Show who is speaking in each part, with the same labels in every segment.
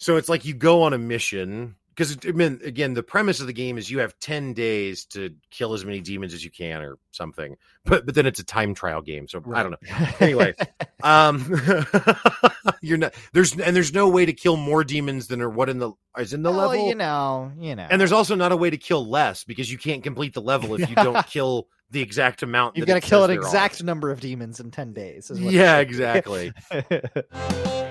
Speaker 1: So it's like you go on a mission because I mean, again, the premise of the game is you have ten days to kill as many demons as you can, or something. But but then it's a time trial game, so I don't know. Anyway, um, you're not there's and there's no way to kill more demons than are what in the is in the
Speaker 2: Well,
Speaker 1: level.
Speaker 2: you know, you know.
Speaker 1: And there's also not a way to kill less because you can't complete the level if you don't kill the exact amount.
Speaker 2: You've got to kill an exact number of demons in 10 days.
Speaker 1: Yeah, exactly.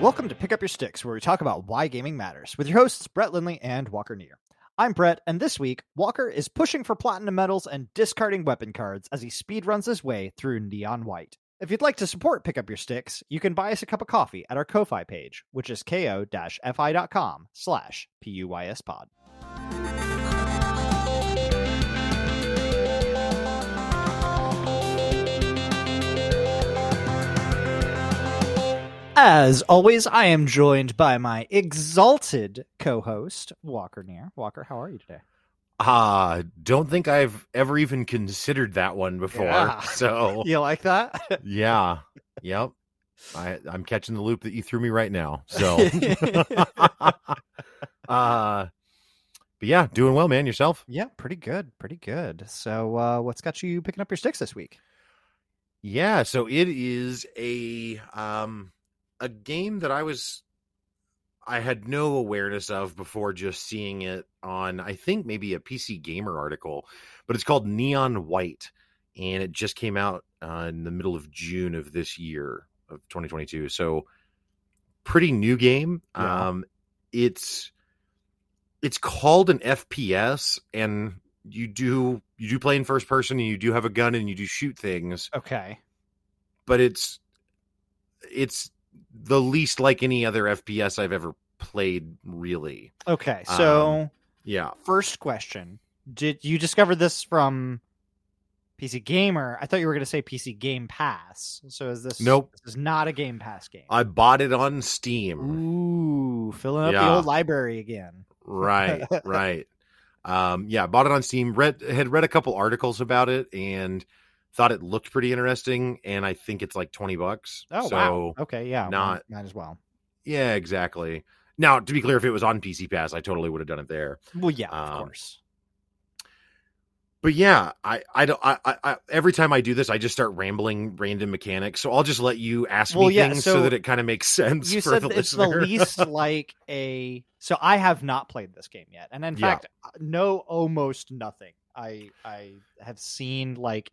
Speaker 2: Welcome to Pick Up Your Sticks, where we talk about why gaming matters with your hosts, Brett Lindley and Walker Neer. I'm Brett, and this week, Walker is pushing for platinum medals and discarding weapon cards as he speedruns his way through Neon White. If you'd like to support Pick Up Your Sticks, you can buy us a cup of coffee at our Ko-Fi page, which is ko-fi.com slash p-u-y-s-pod. As always, I am joined by my exalted co-host, Walker Neer. Walker, how are you today?
Speaker 1: Ah, don't think I've ever even considered that one before.
Speaker 2: Yeah.
Speaker 1: So
Speaker 2: You like that?
Speaker 1: yeah, yep. I, I'm catching the loop that you threw me right now. So, uh, but yeah, doing well, man. Yourself?
Speaker 2: yeah, pretty good, pretty good. So, uh, what's got you picking up your sticks this week?
Speaker 1: Yeah. So it is a um a game that I was I had no awareness of before just seeing it on I think maybe a PC Gamer article, but it's called Neon White, and it just came out uh, in the middle of June of this year of 2022. So pretty new game.
Speaker 2: Yeah.
Speaker 1: Um, it's it's called an FPS, and you do you do play in first person, and you do have a gun, and you do shoot things
Speaker 2: Okay.
Speaker 1: but it's it's the least like any other FPS I've ever played, really.
Speaker 2: Okay. So,
Speaker 1: Um, Yeah.
Speaker 2: first question: Did you discover this from PC Gamer? I thought you were going to say PC Game Pass. So, is this?
Speaker 1: Nope.
Speaker 2: This is not a Game Pass game.
Speaker 1: I bought it on Steam.
Speaker 2: Ooh, filling up the old library again.
Speaker 1: Right, right. Um, yeah, bought it on Steam. Read had read a couple articles about it and thought it looked pretty interesting. And I think it's like twenty bucks.
Speaker 2: Oh
Speaker 1: so,
Speaker 2: wow. Okay, yeah. well,
Speaker 1: not-
Speaker 2: might as well.
Speaker 1: Yeah, exactly. Now, to be clear, if it was on PC Pass, I totally would have done it there.
Speaker 2: Well, yeah, of
Speaker 1: Um,
Speaker 2: course.
Speaker 1: but yeah, I I don't I, I, I every time I do this, I just start rambling random mechanics. So I'll just let you ask
Speaker 2: Well,
Speaker 1: me
Speaker 2: yeah,
Speaker 1: things
Speaker 2: so
Speaker 1: so, that it kind of makes sense
Speaker 2: You
Speaker 1: for
Speaker 2: said
Speaker 1: the
Speaker 2: it's
Speaker 1: listener.
Speaker 2: the least like a. So I have not played this game yet, and in
Speaker 1: Yeah.
Speaker 2: fact, no, almost nothing. I I have seen like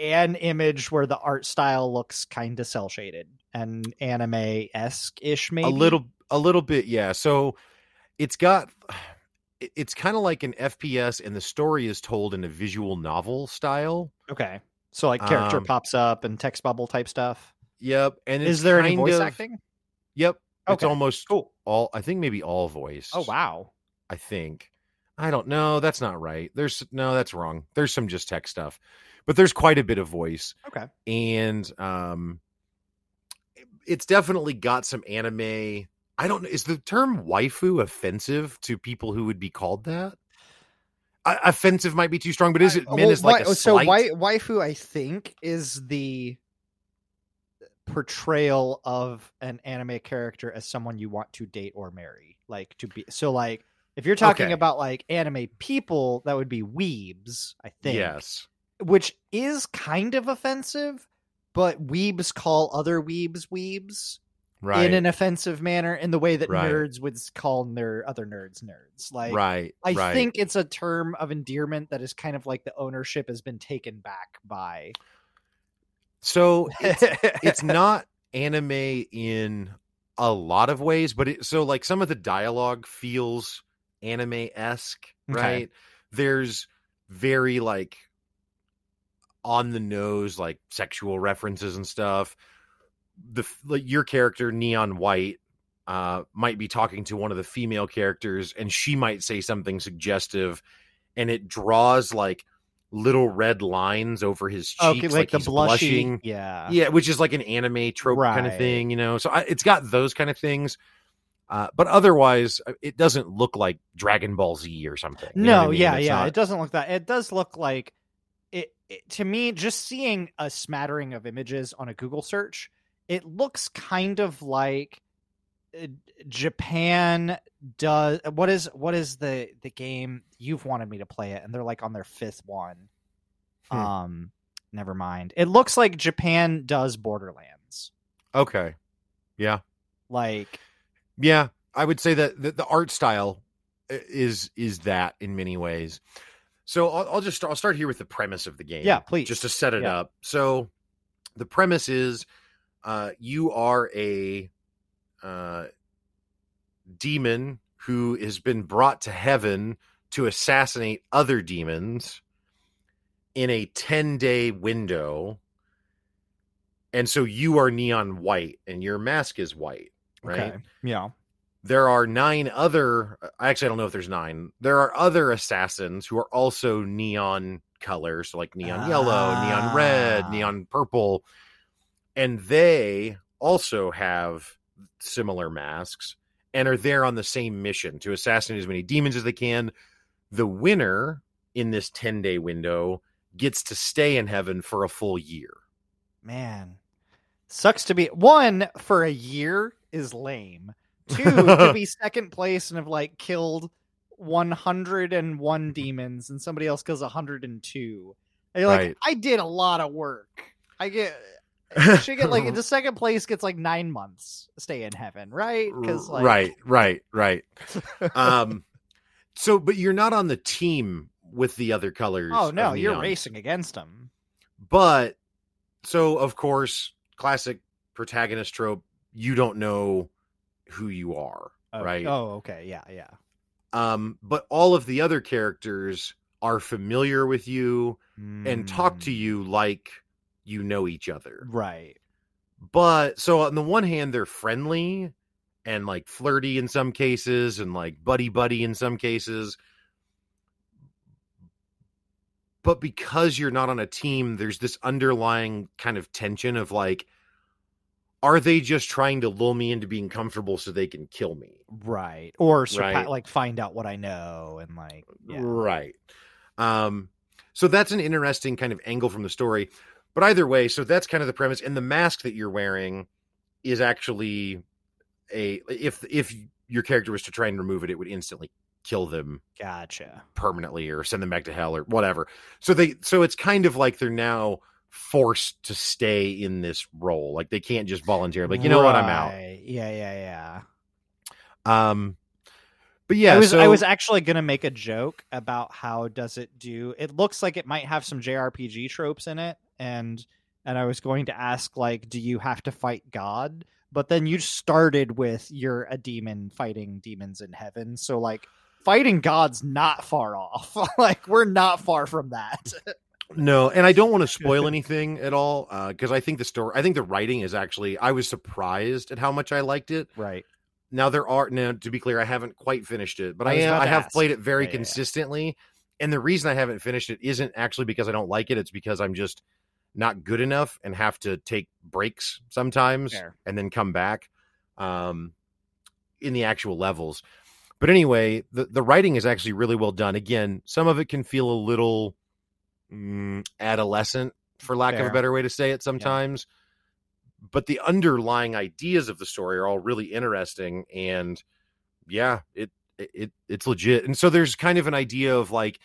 Speaker 2: an image where the art style looks kind of cell shaded and anime esque ish, maybe
Speaker 1: a little a little bit, yeah. So it's got it's kind of like an FPS, and the story is told in a visual novel style.
Speaker 2: Okay, so like character
Speaker 1: Um,
Speaker 2: pops up and text bubble type stuff.
Speaker 1: Yep, and
Speaker 2: Is there any voice
Speaker 1: of-
Speaker 2: acting?
Speaker 1: Yep, it's almost
Speaker 2: Cool.
Speaker 1: all. I think maybe all voice.
Speaker 2: Oh wow.
Speaker 1: I think. I don't know. That's not right. There's no, that's wrong. There's some just text stuff, but there's quite a bit of voice,
Speaker 2: Okay.
Speaker 1: and um, it's definitely got some anime. I don't know. Is the term waifu offensive to people who would be called that? Uh, offensive might be too strong, but is it
Speaker 2: I- well,
Speaker 1: as like
Speaker 2: so waifu i think is the portrayal of an anime character as someone you want to date or marry like to be so like if you're talking
Speaker 1: Okay.
Speaker 2: about like anime people that would be weebs i think
Speaker 1: yes,
Speaker 2: which is kind of offensive but weebs call other weebs weebs
Speaker 1: right,
Speaker 2: in an offensive manner in the way that
Speaker 1: Right.
Speaker 2: nerds would call their other nerds nerds like
Speaker 1: right,
Speaker 2: I
Speaker 1: right.
Speaker 2: think it's a term of endearment that is kind of like the ownership has been taken back by.
Speaker 1: so. It's, it's not anime in a lot of ways, but it so like some of the dialogue feels anime esque,
Speaker 2: Okay.
Speaker 1: right? There's very like on the nose like sexual references and stuff. The like your character Neon White uh might be talking to one of the female characters and she might say something suggestive and it draws like little red lines over his cheeks
Speaker 2: okay, like, the
Speaker 1: he's
Speaker 2: blushy,
Speaker 1: blushing
Speaker 2: yeah,
Speaker 1: yeah, which is like an anime trope kind of thing, you know. So I, it's got those kind of things, uh, but otherwise, uh, it doesn't look like Dragon Ball Z or something. you
Speaker 2: No,
Speaker 1: I mean?
Speaker 2: yeah,
Speaker 1: It's
Speaker 2: yeah.
Speaker 1: not-
Speaker 2: It doesn't look that. It does look like it. To me, just seeing a smattering of images on a Google search, it looks kind of like uh, Japan does what is what is the the game you've wanted me to play it and they're like on their fifth one.
Speaker 1: Hmm.
Speaker 2: Um never mind. It looks like Japan does Borderlands.
Speaker 1: Okay. Yeah.
Speaker 2: Like
Speaker 1: Yeah, I would say that the, the art style is is that in many ways. So I'll, I'll just I'll start here with the premise of the game.
Speaker 2: Yeah, please.
Speaker 1: just to set it
Speaker 2: Yeah.
Speaker 1: up. So the premise is uh, you are a uh, demon who has been brought to heaven to assassinate other demons in a 10 day window. And so you are neon white and your mask is white, right?
Speaker 2: okay. Yeah.
Speaker 1: There are nine other actually i don't know if there's nine there are other assassins who are also neon colors like neon yellow neon red
Speaker 2: Ah.
Speaker 1: neon purple and they also have similar masks and are there on the same mission to assassinate as many demons as they can the winner in this 10 day window gets to stay in heaven for a full year
Speaker 2: Man. Sucks to be one for a year is lame. Two to be second place and have like killed 101 demons and somebody else kills 102. And you're like, I did a lot of work. I get should get like the second place gets like nine months stay in heaven, right? Because like
Speaker 1: right right right um so but you're not on the team with the other colors
Speaker 2: Oh no, you're
Speaker 1: neon.
Speaker 2: racing against them.
Speaker 1: but so of course classic protagonist trope you don't know who you are
Speaker 2: Oh,
Speaker 1: right
Speaker 2: Oh, okay. Yeah, yeah.
Speaker 1: um but all of the other characters are familiar with you and talk to
Speaker 2: Mm,
Speaker 1: you like you know each other
Speaker 2: Right.
Speaker 1: but so on the one hand they're friendly and like flirty in some cases and like buddy buddy in some cases but because you're not on a team there's this underlying kind of tension of like are they just trying to lull me into being comfortable so they can kill me
Speaker 2: Right. Or surpa-
Speaker 1: Right.
Speaker 2: like find out what I know and like yeah.
Speaker 1: Right. Um, so that's an interesting kind of angle from the story. But either way, so that's kind of the premise. And the mask that you're wearing is actually a if if your character was to try and remove it, it would instantly kill them
Speaker 2: Gotcha.
Speaker 1: permanently or send them back to hell or whatever. So they so it's kind of like they're now forced to stay in this role. Like they can't just volunteer. Like, you know what, I'm out.
Speaker 2: Yeah, yeah, yeah.
Speaker 1: Um but yeah,
Speaker 2: I was I was actually gonna make a joke about how does it do it looks like it might have some JRPG tropes in it and and I was going to ask like do you have to fight God? But then you started with you're a demon fighting demons in heaven. So like fighting God's not far off. like we're not far from that.
Speaker 1: No, and I don't want to spoil anything at all because I think the story, I think the writing is actually. I was surprised at how much I liked it.
Speaker 2: right.
Speaker 1: Now there are now to be clear, I haven't quite finished it, but
Speaker 2: I
Speaker 1: I, am. I have
Speaker 2: ask.
Speaker 1: played it very
Speaker 2: Yeah, yeah, yeah.
Speaker 1: consistently, and the reason I haven't finished it isn't actually because I don't like it. It's because I'm just not good enough and have to take breaks sometimes
Speaker 2: Fair.
Speaker 1: and then come back um, in the actual levels. But anyway, the the writing is actually really well done. Again, some of it can feel a little mm, adolescent, for lack of a better way to say it, sometimes. But the underlying ideas of the story are all really interesting, and yeah, it it it's legit. And so there's kind of an idea of like,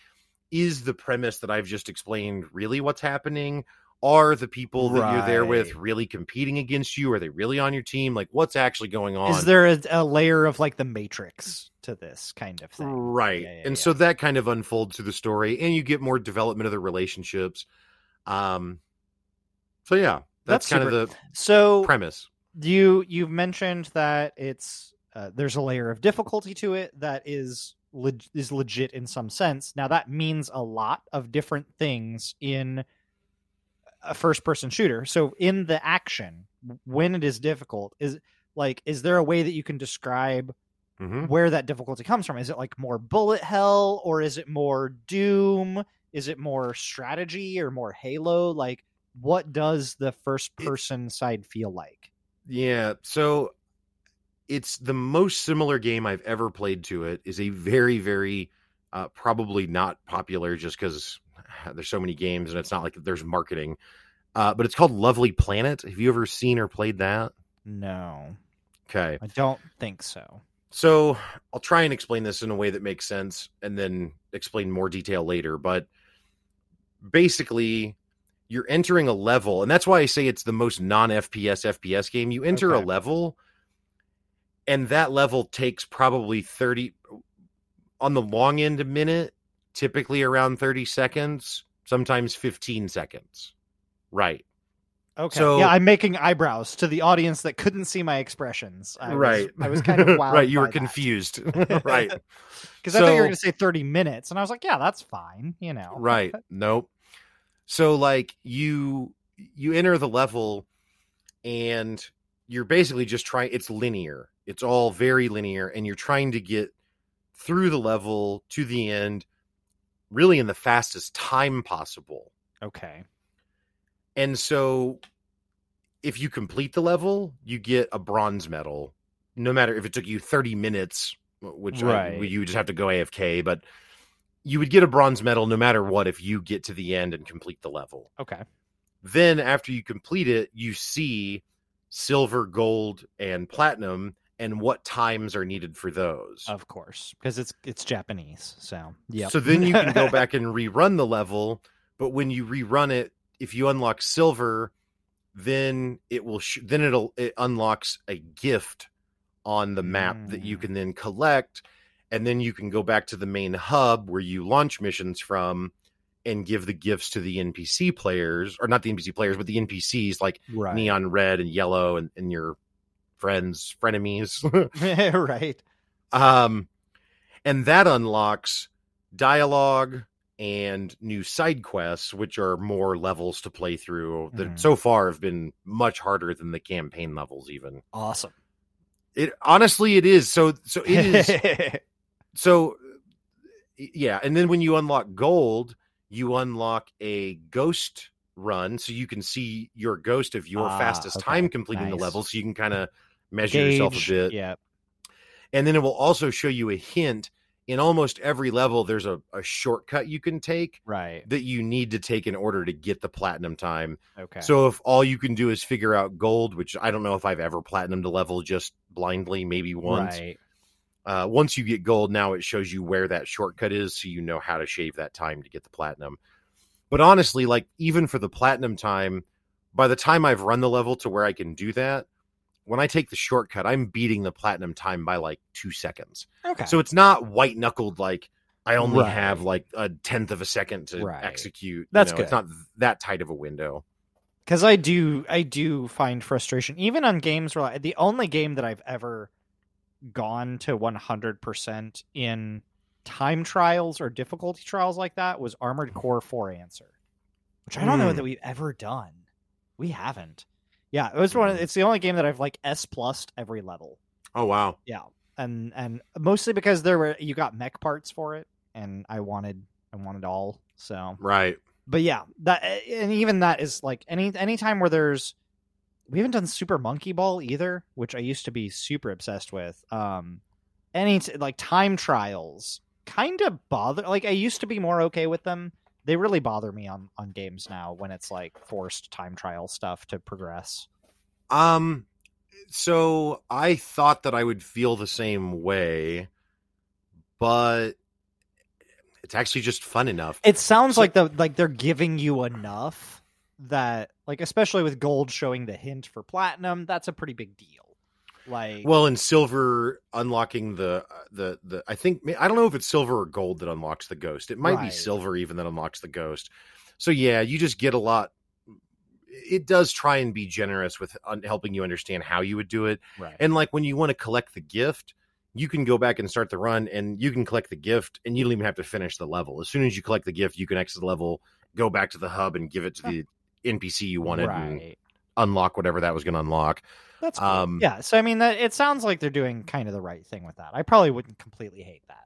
Speaker 1: is the premise that I've just explained really what's happening? Are the people that you're there with really competing against you? Are they really on your team? Like, what's actually going on?
Speaker 2: Is there a, a layer of like the Matrix to this kind of thing?
Speaker 1: Right.
Speaker 2: Yeah, yeah,
Speaker 1: and
Speaker 2: yeah.
Speaker 1: so that kind of unfolds through the story and you get more development of the relationships. Um so yeah, that's,
Speaker 2: That's
Speaker 1: kind
Speaker 2: super-
Speaker 1: of the
Speaker 2: So
Speaker 1: premise.
Speaker 2: you you've mentioned that it's uh, there's a layer of difficulty to it that is leg- is legit in some sense. Now that means a lot of different things in a first person shooter. So in the action, when it is difficult, is like is there a way that you can describe
Speaker 1: Mhm.
Speaker 2: where that difficulty comes from? Is it like more bullet hell or is it more doom? Is it more strategy or more Halo? Like what does the first person side feel like?
Speaker 1: Yeah, so it's the most similar game I've ever played to it. Is a very very uh probably not popular just cuz there's so many games and it's not like there's marketing. Uh but it's called Lovely Planet. Have you ever seen or played that?
Speaker 2: No.
Speaker 1: Okay.
Speaker 2: I don't think so.
Speaker 1: So I'll try and explain this in a way that makes sense and then explain more detail later. But basically, you're entering a level, and that's why I say it's the most non FPS FPS game. You enter
Speaker 2: Okay.
Speaker 1: a level, and that level takes probably 30 on the long end a minute, typically around 30 seconds, sometimes 15 seconds. Right.
Speaker 2: Okay.
Speaker 1: So-
Speaker 2: yeah, I'm making eyebrows to the audience that couldn't see my expressions. I was-
Speaker 1: right.
Speaker 2: I was kind of wild.
Speaker 1: right. You were confused. right.
Speaker 2: Because I thought you were going to say 30 minutes, and I was like, yeah, that's fine. You know.
Speaker 1: right nope so like you you enter the level and you're basically just trying it's linear it's all very linear and you're trying to get through the level to the end really in the fastest time possible
Speaker 2: Okay.
Speaker 1: and so if you complete the level you get a bronze medal no matter if it took you 30 minutes which I- you would just have to go afk but you would get a bronze medal no matter what if you get to the end and complete the level
Speaker 2: Okay.
Speaker 1: then after you complete it you see silver gold and platinum and what times are needed for those
Speaker 2: Of course, because it's it's Japanese. So yeah.
Speaker 1: so then you can go back and rerun the level but when you rerun it if you unlock silver then it will sh- then it'll it unlocks a gift on the map that you
Speaker 2: Mm.
Speaker 1: can then collect and then you can go back to the main hub where you launch missions from and give the gifts to the npc players or not the npc players but the npcs like
Speaker 2: right.
Speaker 1: neon red and yellow and, and your friends frenemies
Speaker 2: right.
Speaker 1: um and that unlocks dialogue and new side quests which are more levels to play through that
Speaker 2: Mhm.
Speaker 1: so far have been much harder than the campaign levels even
Speaker 2: Awesome.
Speaker 1: it honestly it is so so it is so yeah and then when you unlock gold you unlock a ghost run so you can see your ghost of your
Speaker 2: Ah,
Speaker 1: fastest
Speaker 2: okay.
Speaker 1: time completing the level so you can kind of measure yourself a bit
Speaker 2: Yeah.
Speaker 1: and then it will also show you a hint in almost every level there's a, a shortcut you can take
Speaker 2: Right.
Speaker 1: that you need to take in order to get the platinum time
Speaker 2: Okay.
Speaker 1: so if all you can do is figure out gold which i don't know if i've ever platinum to level just blindly maybe once
Speaker 2: Right.
Speaker 1: uh, once you get gold now it shows you where that shortcut is so you know how to shave that time to get the platinum but honestly like even for the platinum time by the time i've run the level to where i can do that when i take the shortcut i'm beating the platinum time by like two seconds
Speaker 2: Okay.
Speaker 1: so it's not white knuckled like I only
Speaker 2: Right.
Speaker 1: have like a tenth of a second to
Speaker 2: Right.
Speaker 1: execute. you
Speaker 2: That's
Speaker 1: know,
Speaker 2: good.
Speaker 1: It's not that tight of a window.
Speaker 2: because I do I do find frustration even on games where the only game that I've ever gone to 100% in time trials or difficulty trials like that was Armored Core for Answer, which I don't know
Speaker 1: Hmm.
Speaker 2: that we've ever done. We haven't. Yeah, it was one. Of, it's the only game that I've like S plussed every level.
Speaker 1: Oh wow.
Speaker 2: Yeah, and and mostly because there were you got mech parts for it, and I wanted I wanted all. So
Speaker 1: Right.
Speaker 2: but yeah, that and even that is like any any time where there's we haven't done Super Monkey Ball either, which I used to be super obsessed with. Um, any t- like time trials kind of bother. Like I used to be more okay with them. They really bother me on on games now when it's like forced time trial stuff to progress.
Speaker 1: Um so I thought that I would feel the same way, but it's actually just fun enough.
Speaker 2: It sounds
Speaker 1: So-
Speaker 2: like the like they're giving you enough that like especially with gold showing the hint for platinum, that's a pretty big deal. Like
Speaker 1: Well, in silver unlocking the uh, the the I think I don't know if it's silver or gold that unlocks the ghost. It might be silver even that unlocks the ghost. So yeah, you just get a lot it does try and be generous with un- helping you understand how you would do it.
Speaker 2: right.
Speaker 1: And like when you want to collect the gift, you can go back and start the run and you can collect the gift and you don't even have to finish the level. As soon as you collect the gift, you can exit the level, go back to the hub and give it to the NPC you wanted and unlock whatever that was going to unlock.
Speaker 2: That's cool.
Speaker 1: Um,
Speaker 2: yeah. So I mean, that it sounds like they're doing kind of the right thing with that. I probably wouldn't completely hate that.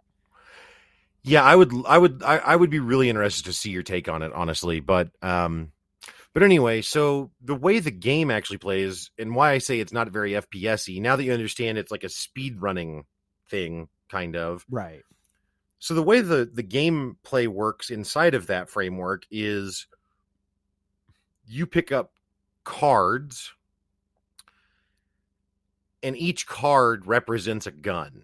Speaker 1: Yeah, I would I would I, I would be really interested to see your take on it, honestly. But um but anyway, so the way the game actually plays and why I say it's not very FPS-y, now that you understand it's like a speed running thing, kind of.
Speaker 2: Right.
Speaker 1: So the way the the gameplay works inside of that framework is you pick up cards and each card represents a gun.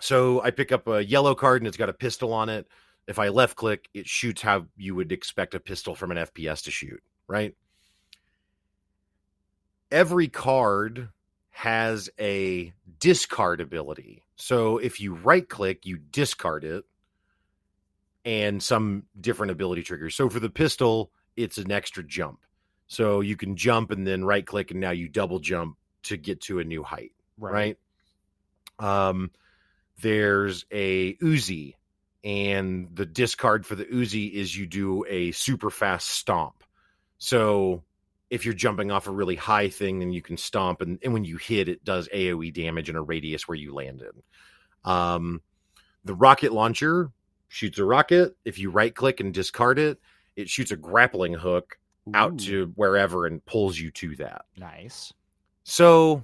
Speaker 1: So I pick up a yellow card and it's got a pistol on it. If I left click, it shoots how you would expect a pistol from an FPS to shoot, right? Every card has a discard ability. So if you right click, you discard it and some different ability triggers. So for the pistol, it's an extra jump. So you can jump and then right click and now you double jump to get to a new height, right? Um there's a Uzi and the discard for the Uzi is you do a super fast stomp. So if you're jumping off a really high thing, then you can stomp, and, and when you hit, it does AOE damage in a radius where you landed. Um, the rocket launcher shoots a rocket. If you right click and discard it, it shoots a grappling hook out to wherever and pulls you to that.
Speaker 2: nice.
Speaker 1: So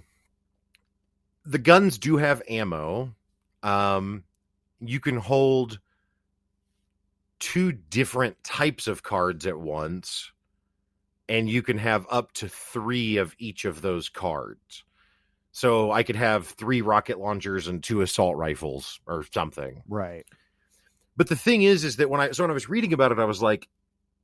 Speaker 1: the guns do have ammo. Um, you can hold two different types of cards at once, and you can have up to three of each of those cards. So I could have three rocket launchers and two assault rifles or something.
Speaker 2: Right.
Speaker 1: But the thing is, is that when I so when I was reading about it, I was like,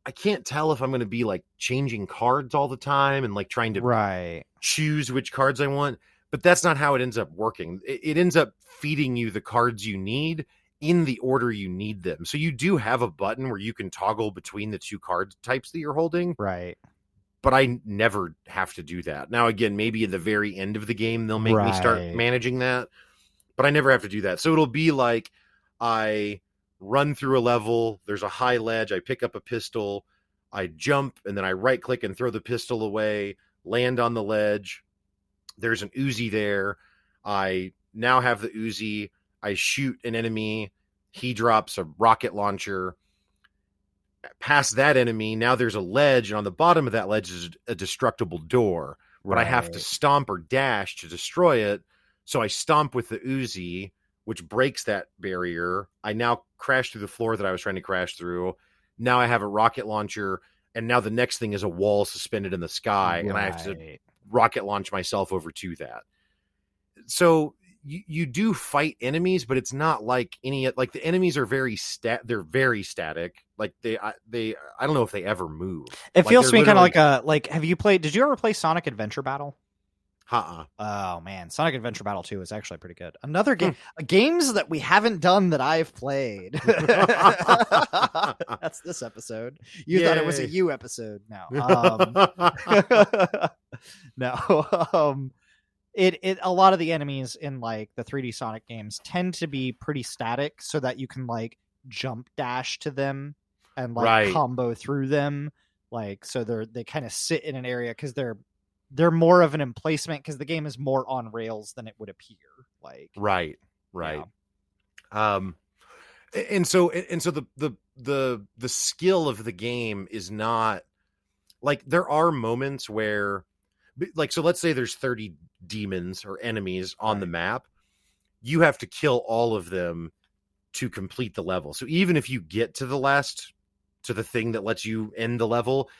Speaker 1: I can't tell if I'm going to be like changing cards all the time and like trying to
Speaker 2: Right.
Speaker 1: choose which cards I want, but that's not how it ends up working. It, it ends up feeding you the cards you need in the order you need them. So you do have a button where you can toggle between the two card types that you're holding,
Speaker 2: Right.
Speaker 1: but I never have to do that. Now, again, maybe at the very end of the game, they'll make me start managing that, but I never have to do that. So it'll be like I run through a level, there's a high ledge, I pick up a pistol, I jump, and then I right click and throw the pistol away, land on the ledge. There's an Uzi there. I now have the Uzi. I shoot an enemy. He drops a rocket launcher. Past that enemy, now there's a ledge, and on the bottom of that ledge is a destructible door. But I have to stomp or dash to destroy it. So I stomp with the Uzi, which breaks that barrier. I now crash through the floor that I was trying to crash through. Now I have a rocket launcher, and now the next thing is a wall suspended in the sky, and I have to rocket launch myself over to that. So you, you do fight enemies, but it's not like any like the enemies are very stat. They're very static. Like they I, they I don't know if they ever move.
Speaker 2: It
Speaker 1: Like,
Speaker 2: feels to me kind of like a like. Have you played? Did you ever play Sonic Adventure Battle?
Speaker 1: Uh-uh.
Speaker 2: Oh man, Sonic Adventure Battle 2 is actually pretty good. Another game games that we haven't done that I've played. That's this episode. You thought it was a you episode. No. Um, no. Um it it a lot of the enemies in like the 3D Sonic games tend to be pretty static so that you can like jump dash to them and like
Speaker 1: Right.
Speaker 2: combo through them like so they're they kind of sit in an area cuz they're they're more of an emplacement because the game is more on rails than it would appear like
Speaker 1: right, right. Um, and so and so the the the the skill of the game is not like there are moments where like so let's say there's 30 demons or enemies on the map you have to kill all of them to complete the level. So even if you get to the last to the thing that lets you end the level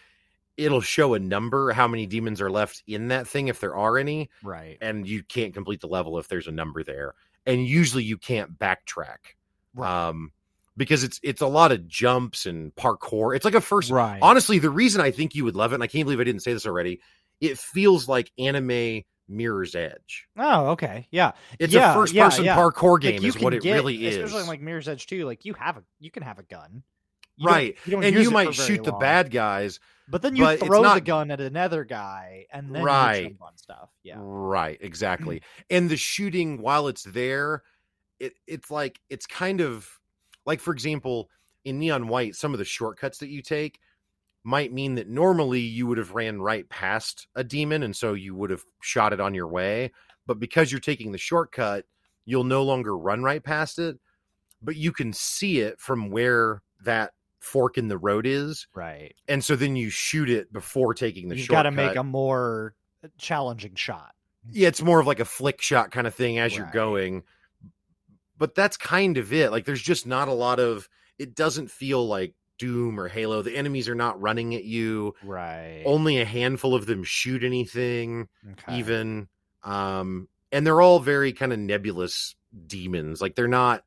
Speaker 1: it'll show a number how many demons are left in that thing if there are any
Speaker 2: right.
Speaker 1: and you can't complete the level if there's a number there and usually you can't backtrack
Speaker 2: Right.
Speaker 1: um because it's it's a lot of jumps and parkour it's like a first
Speaker 2: right.
Speaker 1: honestly the reason i think you would love it and i can't believe i didn't say this already it feels like anime mirror's edge.
Speaker 2: Oh okay yeah.
Speaker 1: It's
Speaker 2: Yeah,
Speaker 1: a first-person
Speaker 2: yeah.
Speaker 1: parkour game
Speaker 2: you
Speaker 1: is what it
Speaker 2: get-
Speaker 1: really is.
Speaker 2: especially like Mirror's Edge 2 like you have a you can have a gun You don't-
Speaker 1: right
Speaker 2: you don't
Speaker 1: and you might
Speaker 2: for very
Speaker 1: shoot the
Speaker 2: long.
Speaker 1: bad guys
Speaker 2: but then you
Speaker 1: but it's
Speaker 2: throw the gun at another guy and then
Speaker 1: Right.
Speaker 2: you jump on stuff yeah
Speaker 1: Right, exactly. and the shooting while it's there, it it's like it's kind of like for example, in Neon White, some of the shortcuts that you take might mean that normally you would have ran right past a demon and so you would have shot it on your way, but because you're taking the shortcut, you'll no longer run right past it, but you can see it from where that fork in the road is,
Speaker 2: right
Speaker 1: and so then you shoot it before taking the
Speaker 2: you've got to make a more challenging shot
Speaker 1: yeah, it's more of like a flick shot kind of thing as you're going. But that's kind of it. Like there's just not a lot of it doesn't feel like Doom or Halo. The enemies are not running at you.
Speaker 2: right
Speaker 1: Only a handful of them shoot anything
Speaker 2: okay.
Speaker 1: even. Um, and they're all very kind of nebulous demons. Like they're not.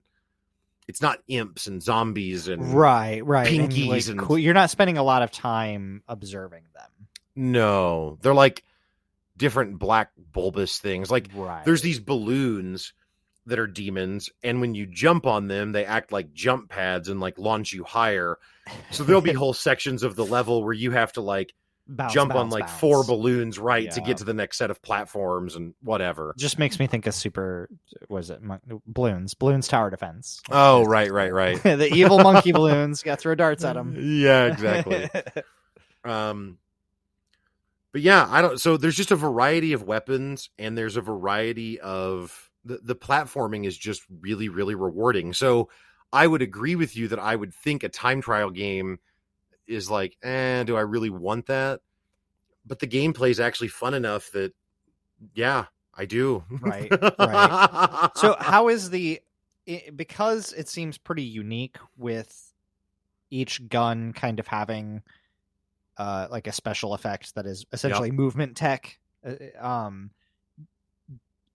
Speaker 1: It's not imps and zombies and
Speaker 2: right, right.
Speaker 1: pinkies
Speaker 2: like,
Speaker 1: and-
Speaker 2: cool- you're not spending a lot of time observing them.
Speaker 1: no, they're like different black bulbous things. Like
Speaker 2: right.
Speaker 1: there's these balloons that are demons, and when you jump on them, they act like jump pads and like launch you higher. So there'll be whole sections of the level where you have to like
Speaker 2: Bounce,
Speaker 1: jump on like
Speaker 2: bounce.
Speaker 1: four balloons right to get to the next set of platforms and whatever.
Speaker 2: Just makes me think of super. Was it mon- balloons? Bloons tower defense.
Speaker 1: Oh, right, right, right.
Speaker 2: the evil monkey balloons. Got to throw darts at them.
Speaker 1: Yeah, exactly. um but yeah, I don't so there's just a variety of weapons and there's a variety of the, the platforming is just really, really rewarding. So I would agree with you that I would think a time trial game is like, eh, do I really want that? But the gameplay is actually fun enough that yeah, I do.
Speaker 2: Right, right. so how is the because it seems pretty unique with each gun kind of having uh like a special effect that is essentially movement tech uh, um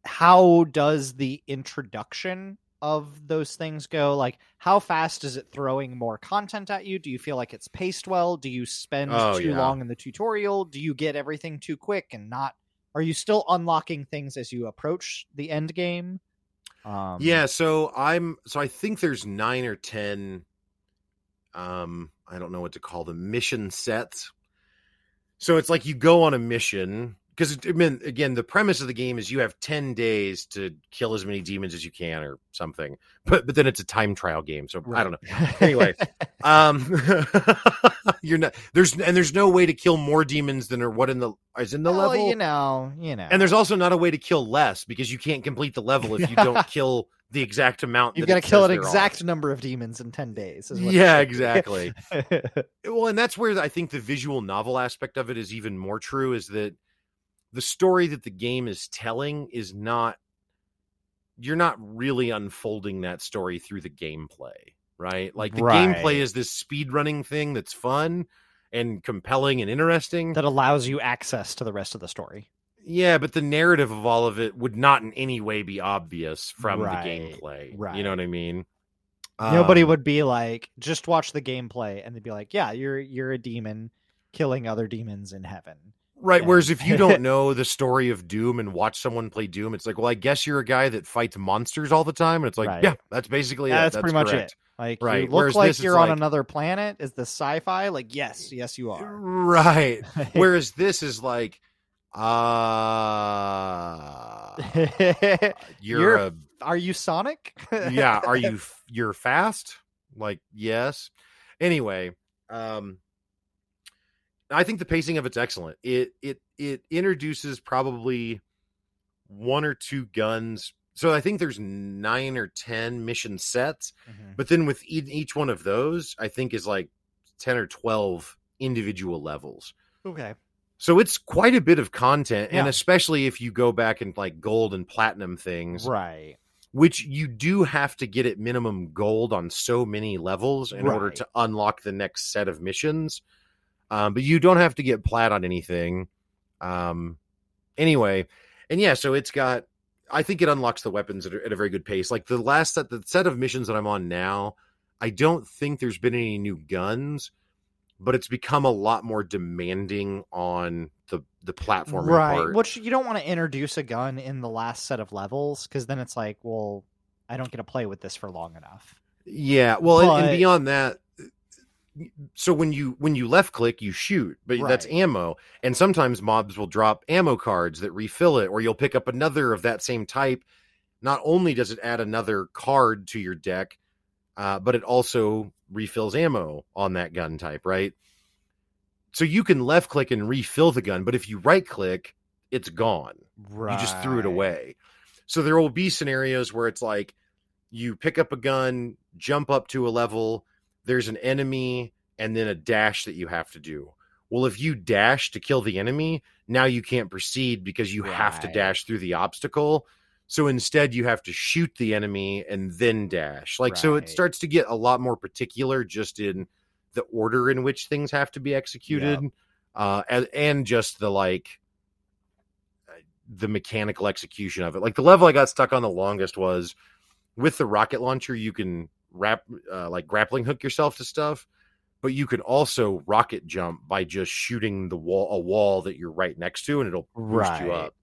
Speaker 2: how does the introduction of those things go? Like how fast is it throwing more content at you? Do you feel like it's paced well? Do you spend
Speaker 1: Oh,
Speaker 2: too
Speaker 1: yeah.
Speaker 2: long in the tutorial? Do you get everything too quick and not are you still unlocking things as you approach the end game? Um
Speaker 1: yeah so i'm so i think there's nine or ten um i don't know what to call them mission sets. So it's like you go on a mission because I mean, again, the premise of the game is you have ten days to kill as many demons as you can, or something. But but then it's a time trial game, so I don't know. Anyway, um, you're not there's and there's no way to kill more demons than are what in the is in the
Speaker 2: Well,
Speaker 1: level.
Speaker 2: you know you know
Speaker 1: And there's also not a way to kill less because you can't complete the level if you don't kill the exact amount.
Speaker 2: you've got to kill an exact number of demons in 10 days is what
Speaker 1: Yeah, exactly. well, and that's where I think the visual novel aspect of it is even more true. Is that the story that the game is telling is not you're not really unfolding that story through the gameplay, right? Like the
Speaker 2: Right.
Speaker 1: gameplay is this speed running thing that's fun and compelling and interesting.
Speaker 2: that allows you access to the rest of the story
Speaker 1: Yeah, but the narrative of all of it would not in any way be obvious from
Speaker 2: Right,
Speaker 1: the gameplay.
Speaker 2: right.
Speaker 1: You know what I mean?
Speaker 2: nobody
Speaker 1: Um,
Speaker 2: would be like just watch the gameplay and they'd be like yeah you're you're a demon killing other demons in heaven
Speaker 1: Right.
Speaker 2: Yeah.
Speaker 1: Whereas if you don't know the story of Doom and watch someone play Doom, it's like, well, I guess you're a guy that fights monsters all the time. And it's like,
Speaker 2: Right.
Speaker 1: yeah, that's basically
Speaker 2: Yeah,
Speaker 1: it.
Speaker 2: that's pretty much it like
Speaker 1: Right,
Speaker 2: you look
Speaker 1: whereas
Speaker 2: like
Speaker 1: this
Speaker 2: you're on
Speaker 1: like-
Speaker 2: another planet is this sci-fi like yes yes you are
Speaker 1: Right. Whereas this is like, uh, you're,
Speaker 2: You're-
Speaker 1: a,
Speaker 2: are you sonic
Speaker 1: yeah. Are you, you're fast? Like, yes. Anyway, um, I think the pacing of it's excellent. It, it, it introduces probably one or two guns. So I think there's nine or 10 mission sets.
Speaker 2: Mhm.
Speaker 1: But then with each one of those, I think is like 10 or 12 individual levels.
Speaker 2: okay
Speaker 1: So it's quite a bit of content. And especially if you go back and like gold and platinum things,
Speaker 2: right
Speaker 1: which you do have to get at minimum gold on so many levels in order to unlock the next set of missions. Um, but you don't have to get plat on anything. Um, anyway, and yeah, so it's got. I think it unlocks the weapons at a, at a very good pace. Like the last set, the set of missions that I'm on now, I don't think there's been any new guns, but it's become a lot more demanding on the the platforming
Speaker 2: right
Speaker 1: part.
Speaker 2: which you don't want to introduce a gun in the last set of levels because then it's like well i don't get to play with this for long enough
Speaker 1: Yeah, well, and, and beyond that, so when you when you left click, you shoot, but that's ammo, and sometimes mobs will drop ammo cards that refill it, or you'll pick up another of that same type. Not only does it add another card to your deck, uh, but it also refills ammo on that gun type, right? So you can left click and refill the gun, but if you right click, it's gone
Speaker 2: right
Speaker 1: you just threw it away. So there will be scenarios where it's like you pick up a gun, jump up to a level, there's an enemy, and then a dash that you have to do. Well, if you dash to kill the enemy, now you can't proceed because you have to dash through the obstacle. So instead, you have to shoot the enemy and then dash. Like, so it starts to get a lot more particular just in the order in which things have to be executed. Uh, and, and just the like, the mechanical execution of it. Like the level I got stuck on the longest was with the rocket launcher. You can wrap uh, like grappling hook yourself to stuff, but you can also rocket jump by just shooting the wall a wall that you're right next to, and it'll boost you up.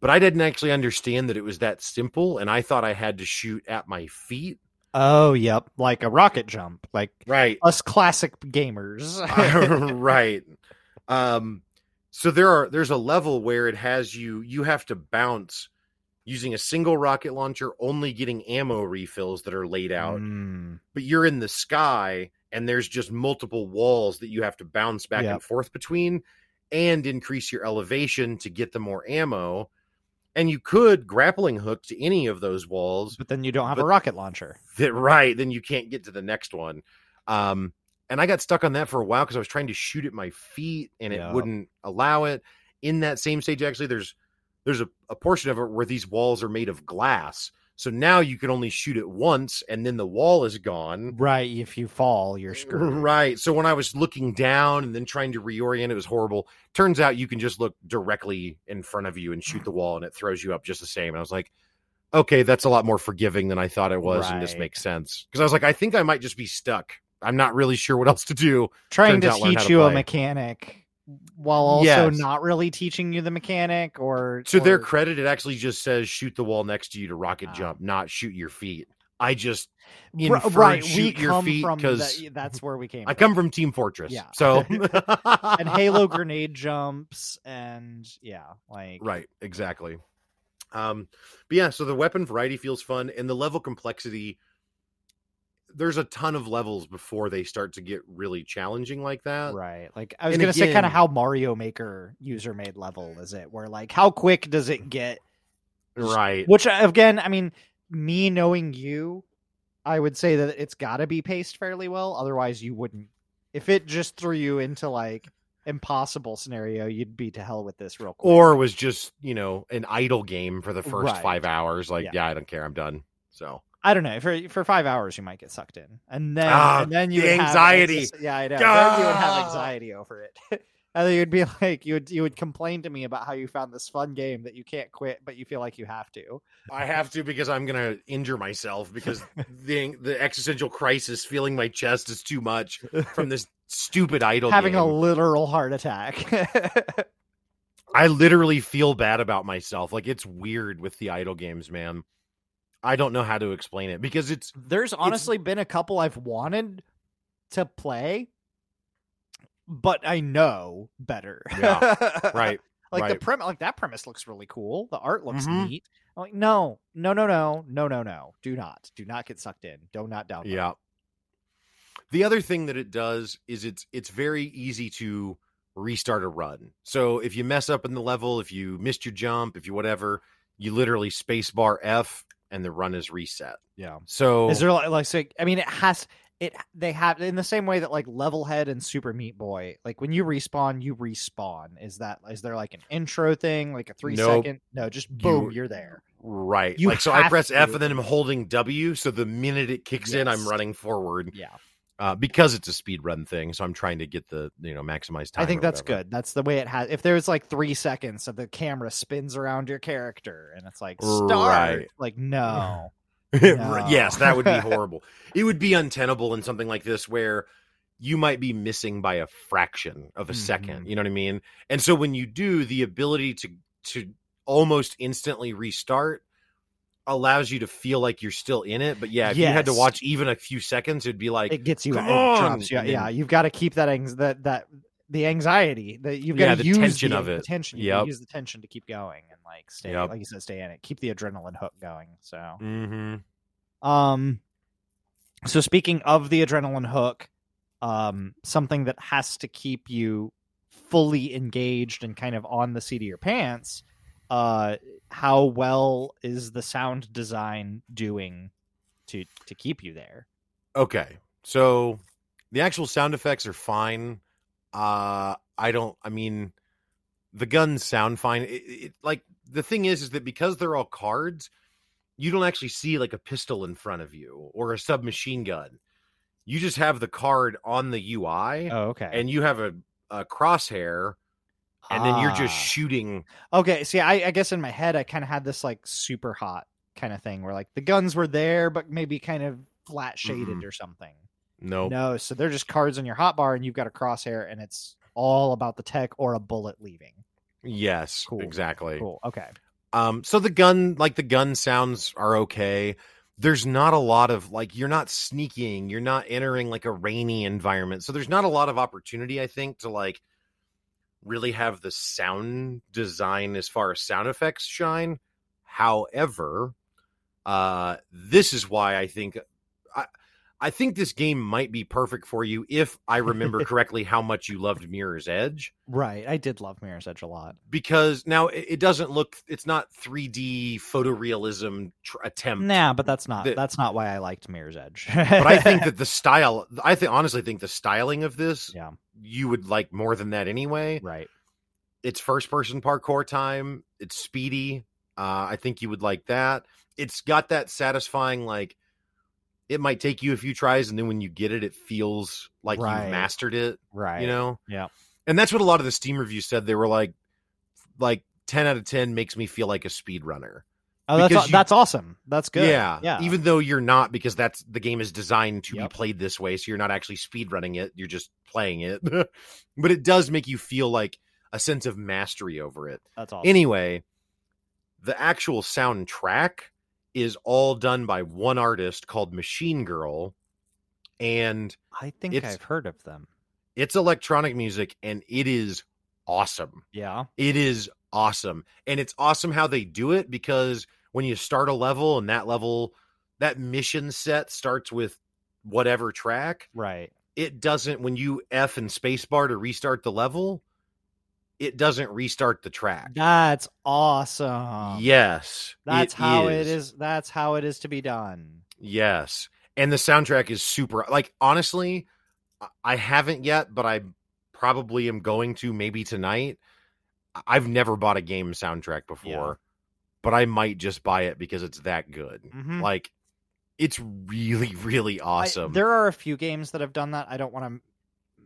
Speaker 1: But I didn't actually understand that it was that simple, and I thought I had to shoot at my feet.
Speaker 2: Oh, yep, like a rocket jump, like
Speaker 1: Right.
Speaker 2: us classic gamers.
Speaker 1: right. Um so there are there's a level where it has you you have to bounce using a single rocket launcher only getting ammo refills that are laid out
Speaker 2: Mm,
Speaker 1: but you're in the sky and there's just multiple walls that you have to bounce back
Speaker 2: Yep.
Speaker 1: and forth between and increase your elevation to get the more ammo and you could grappling hook to any of those walls
Speaker 2: but then you don't have a rocket launcher.
Speaker 1: that right then you can't get to the next one um and i got stuck on that for a while because i was trying to shoot at my feet and
Speaker 2: Yeah.
Speaker 1: it wouldn't allow it in that same stage actually there's there's a, a portion of it where these walls are made of glass. So now you can only shoot it once and then the wall is gone.
Speaker 2: Right, if you fall, you're screwed.
Speaker 1: right. So when i was looking down and then trying to reorient it was horrible. Turns out you can just look directly in front of you and shoot the wall and it throws you up just the same. And i was like okay that's a lot more forgiving than i thought it was and this makes sense. Because i was like i think i might just be stuck. I'm not really sure what else to do.
Speaker 2: Trying
Speaker 1: Turns
Speaker 2: to teach
Speaker 1: to
Speaker 2: you a mechanic while also
Speaker 1: Yes.
Speaker 2: not really teaching you the mechanic or
Speaker 1: to their credit it actually just says shoot the wall next to you to rocket
Speaker 2: Ah.
Speaker 1: jump not shoot your feet i just
Speaker 2: right we
Speaker 1: shoot your
Speaker 2: come
Speaker 1: feet
Speaker 2: from
Speaker 1: because
Speaker 2: that's where we came from.
Speaker 1: i
Speaker 2: from.
Speaker 1: come from team fortress
Speaker 2: Yeah.
Speaker 1: so
Speaker 2: and halo grenade jumps and yeah like
Speaker 1: Right, exactly. Um, but yeah, so the weapon variety feels fun, and the level complexity. There's a ton of levels before they start to get really challenging like that.
Speaker 2: right like i was
Speaker 1: and
Speaker 2: gonna say kind of how mario maker user made level is it where like how quick does it get
Speaker 1: Right.
Speaker 2: which uh, again i mean me knowing you i would say that it's got to be paced fairly well otherwise you wouldn't if it just threw you into like impossible scenario you'd be to hell with this real quick
Speaker 1: Or was just you know an idle game for the first
Speaker 2: Right.
Speaker 1: five hours. Like,
Speaker 2: Yeah.
Speaker 1: yeah. I don't care. I'm done. So
Speaker 2: i don't know for for five hours you might get sucked in and then
Speaker 1: Ah,
Speaker 2: and then you
Speaker 1: the
Speaker 2: have
Speaker 1: anxiety.
Speaker 2: anxi- yeah i know then you would have anxiety over it and then you'd be like you would you would complain to me about how you found this fun game that you can't quit but you feel like you have to
Speaker 1: I have to because I'm gonna injure myself because the the existential crisis feeling my chest is too much from this stupid idle
Speaker 2: having
Speaker 1: game.
Speaker 2: a literal heart attack
Speaker 1: I literally feel bad about myself. Like it's weird with the idle games, man. I don't know how to explain it because it's
Speaker 2: There's honestly been a couple I've wanted to play, but I know better.
Speaker 1: Yeah, right.
Speaker 2: like the
Speaker 1: right.
Speaker 2: premise, like that premise looks really cool. The art looks
Speaker 1: Mhm.
Speaker 2: neat. I'm like, no, no, no, no, no, no, no. Do not, do not get sucked in. Do not download.
Speaker 1: Yeah. The other thing that it does is it's it's very easy to restart a run. So if you mess up in the level, if you missed your jump, if you whatever, you literally space bar F and the run is reset.
Speaker 2: yeah.
Speaker 1: So
Speaker 2: Is there like, like so, I mean, it has it. They have in the same way that like Level Head and Super Meat Boy, like when you respawn, you respawn. Is that is there like an intro thing, like a three
Speaker 1: Nope.
Speaker 2: second? No, just boom,
Speaker 1: You-
Speaker 2: you're there.
Speaker 1: right.
Speaker 2: You
Speaker 1: like so I press F and then I'm holding W. So the minute it kicks in, I'm running forward.
Speaker 2: Yeah.
Speaker 1: Uh, because it's a speed run thing, so I'm trying to get the you know maximize time.
Speaker 2: I think that's
Speaker 1: whatever.
Speaker 2: good. That's the way it has. If there's like three seconds of the camera spins around your character and it's like start,
Speaker 1: Right.
Speaker 2: like no,
Speaker 1: yes, that would be horrible. it would be untenable in something like this where you might be missing by a fraction of a second.
Speaker 2: Mhm.
Speaker 1: You know what I mean? And so when you do, the ability to to almost instantly restart allows you to feel like you're still in it. But yeah, if you had to watch even a few seconds, it'd be like
Speaker 2: it gets you.
Speaker 1: "Come
Speaker 2: It
Speaker 1: on!"
Speaker 2: drops you. Yeah,
Speaker 1: then-
Speaker 2: you've got to keep that that that the anxiety that you've got
Speaker 1: Yeah,
Speaker 2: to
Speaker 1: the
Speaker 2: use
Speaker 1: tension
Speaker 2: the,
Speaker 1: of
Speaker 2: the
Speaker 1: it.
Speaker 2: tension. You
Speaker 1: Yep.
Speaker 2: use the tension to keep going and like stay,
Speaker 1: Yep.
Speaker 2: like you said, stay in it. Keep the adrenaline hook going. So,
Speaker 1: mm-hmm.
Speaker 2: um, so speaking of the adrenaline hook, um, something that has to keep you fully engaged and kind of on the seat of your pants. Uh, how well is the sound design doing to to keep you there?
Speaker 1: Okay. So the actual sound effects are fine. Uh I don't I mean the guns sound fine. It, it, like the thing is is that because they're all cards, you don't actually see like a pistol in front of you or a submachine gun. You just have the card on the UI
Speaker 2: Oh, okay.
Speaker 1: and you have a, a crosshair and then you're just
Speaker 2: Ah.
Speaker 1: shooting.
Speaker 2: Okay, see, I, I guess in my head I kind of had this like Superhot kind of thing where like the guns were there, but maybe kind of flat shaded
Speaker 1: Mm-mm.
Speaker 2: or something.
Speaker 1: Nope.
Speaker 2: No, so they're just cards on your hotbar, and you've got a crosshair, and it's all about the tech or a bullet leaving.
Speaker 1: Yes,
Speaker 2: Cool.
Speaker 1: exactly.
Speaker 2: Cool. Okay.
Speaker 1: Um, so the gun, like the gun sounds are okay. There's not a lot of like you're not sneaking, you're not entering like a rainy environment. So there's not a lot of opportunity, I think, to like really have the sound design as far as sound effects shine. However, uh this is why I think I I think this game might be perfect for you if I remember correctly how much you loved Mirror's Edge
Speaker 2: Right. I did love Mirror's Edge a lot.
Speaker 1: because now it, it doesn't look it's not 3D photorealism tr- attempt.
Speaker 2: Nah, but that's not
Speaker 1: the-
Speaker 2: that's not why I liked Mirror's Edge.
Speaker 1: But I think that the style I think honestly think the styling of this
Speaker 2: yeah,
Speaker 1: you would like more than that anyway.
Speaker 2: right.
Speaker 1: It's first person parkour time, it's speedy. Uh I think you would like that. It's got that satisfying like it might take you a few tries and then when you get it it feels like
Speaker 2: Right.
Speaker 1: you've mastered it.
Speaker 2: Right.
Speaker 1: you know
Speaker 2: Yeah.
Speaker 1: and that's what a lot of the steam reviews said they were like like 10 out of 10 makes me feel like a speedrunner
Speaker 2: Oh, that's
Speaker 1: because you-
Speaker 2: that's awesome. That's good.
Speaker 1: yeah
Speaker 2: Yeah.
Speaker 1: even though you're not because that's the game is designed to
Speaker 2: Yep.
Speaker 1: be played this way so you're not actually speedrunning it you're just playing it but it does make you feel like a sense of mastery over it
Speaker 2: that's awesome.
Speaker 1: anyway the actual soundtrack is all done by one artist called machine girl and
Speaker 2: I think I've heard of them.
Speaker 1: it's electronic music and it is awesome
Speaker 2: Yeah.
Speaker 1: It is awesome. And it's awesome how they do it because when you start a level and that level, that mission set starts with whatever track,
Speaker 2: Right.
Speaker 1: it doesn't, when you F and spacebar to restart the level, it doesn't restart the track.
Speaker 2: That's awesome.
Speaker 1: yes.
Speaker 2: That's how it is. That's how it is to be done.
Speaker 1: Yes. And the soundtrack is super, like, honestly, I- I haven't yet, but I probably am going to maybe tonight. I- I've never bought a game soundtrack before, but I might just buy it because it's that good.
Speaker 2: Mhm.
Speaker 1: Like, it's really, really
Speaker 2: I-
Speaker 1: awesome.
Speaker 2: there are a few games that have done that. I don't want to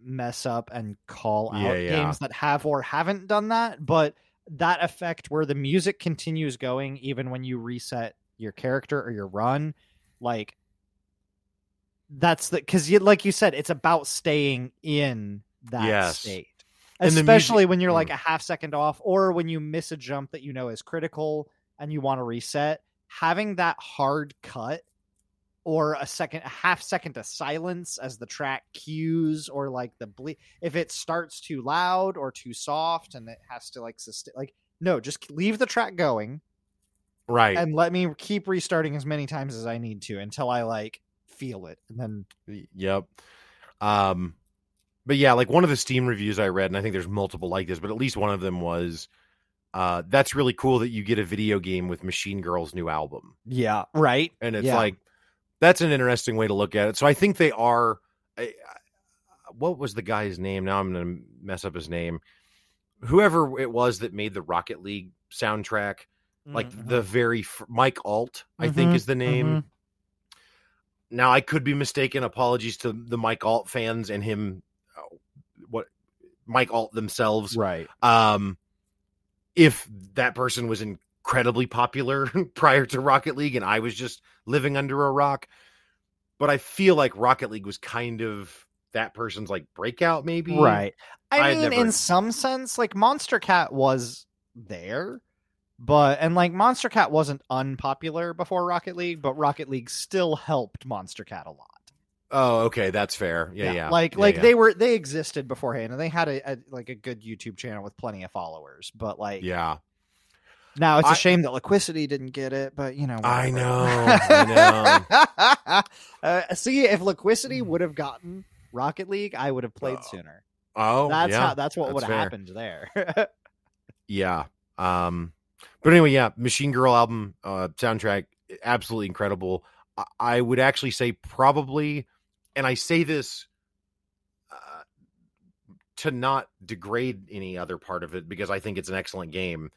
Speaker 2: mess up and call out
Speaker 1: Yeah, yeah.
Speaker 2: games that have or haven't done that, but that effect where the music continues going even when you reset your character or your run, like that's the because you like you said, it's about staying in that
Speaker 1: Yes.
Speaker 2: state.
Speaker 1: The music-
Speaker 2: Especially when you're
Speaker 1: Mm.
Speaker 2: like a half second off, or when you miss a jump that you know is critical and you want to reset, having that hard cut or a second a half second of silence as the track cues or like the ble- if it starts too loud or too soft and it has to like sustain like no just leave the track going
Speaker 1: right.
Speaker 2: and let me keep restarting as many times as i need to until i like feel it and then
Speaker 1: Yep. Um, but yeah, like one of the Steam reviews I read, and I think there's multiple like this, but at least one of them was, uh, that's really cool that you get a video game with Machine Girl's new album.
Speaker 2: yeah right
Speaker 1: and it's
Speaker 2: Yeah.
Speaker 1: like that's an interesting way to look at it. So I think they are. I, what was the guy's name? Now I'm going to mess up his name. Whoever it was that made the Rocket League soundtrack, like
Speaker 2: Mhm.
Speaker 1: the very Mike Ault, I think
Speaker 2: Mhm,
Speaker 1: is the name.
Speaker 2: mhm.
Speaker 1: Now I could be mistaken. Apologies to the Mike Ault fans and him. uh, What Mike Ault themselves
Speaker 2: right
Speaker 1: um if that person was incredibly popular prior to Rocket League and I was just living under a rock. But I feel like Rocket League was kind of that person's like breakout maybe.
Speaker 2: Right.
Speaker 1: I
Speaker 2: i mean
Speaker 1: never-
Speaker 2: in some sense like Monstercat was there but and like Monstercat wasn't unpopular before rocket league but rocket league still helped Monstercat a lot.
Speaker 1: Oh okay that's fair. Yeah yeah,
Speaker 2: like
Speaker 1: Yeah,
Speaker 2: like
Speaker 1: yeah.
Speaker 2: they were they existed beforehand and they had a, a like a good youtube channel with plenty of followers but like
Speaker 1: yeah
Speaker 2: now it's a
Speaker 1: I-
Speaker 2: shame that Liquicity didn't get it but you know
Speaker 1: I know, I
Speaker 2: uh, see if Liquicity would have gotten rocket league i would have played
Speaker 1: Oh,
Speaker 2: sooner.
Speaker 1: Oh
Speaker 2: that's
Speaker 1: yeah
Speaker 2: how that's what would have happened there.
Speaker 1: Yeah um but anyway yeah Machine Girl album uh soundtrack absolutely incredible. I, I would actually say probably and I say this uh, to not degrade any other part of it because I think it's an excellent game.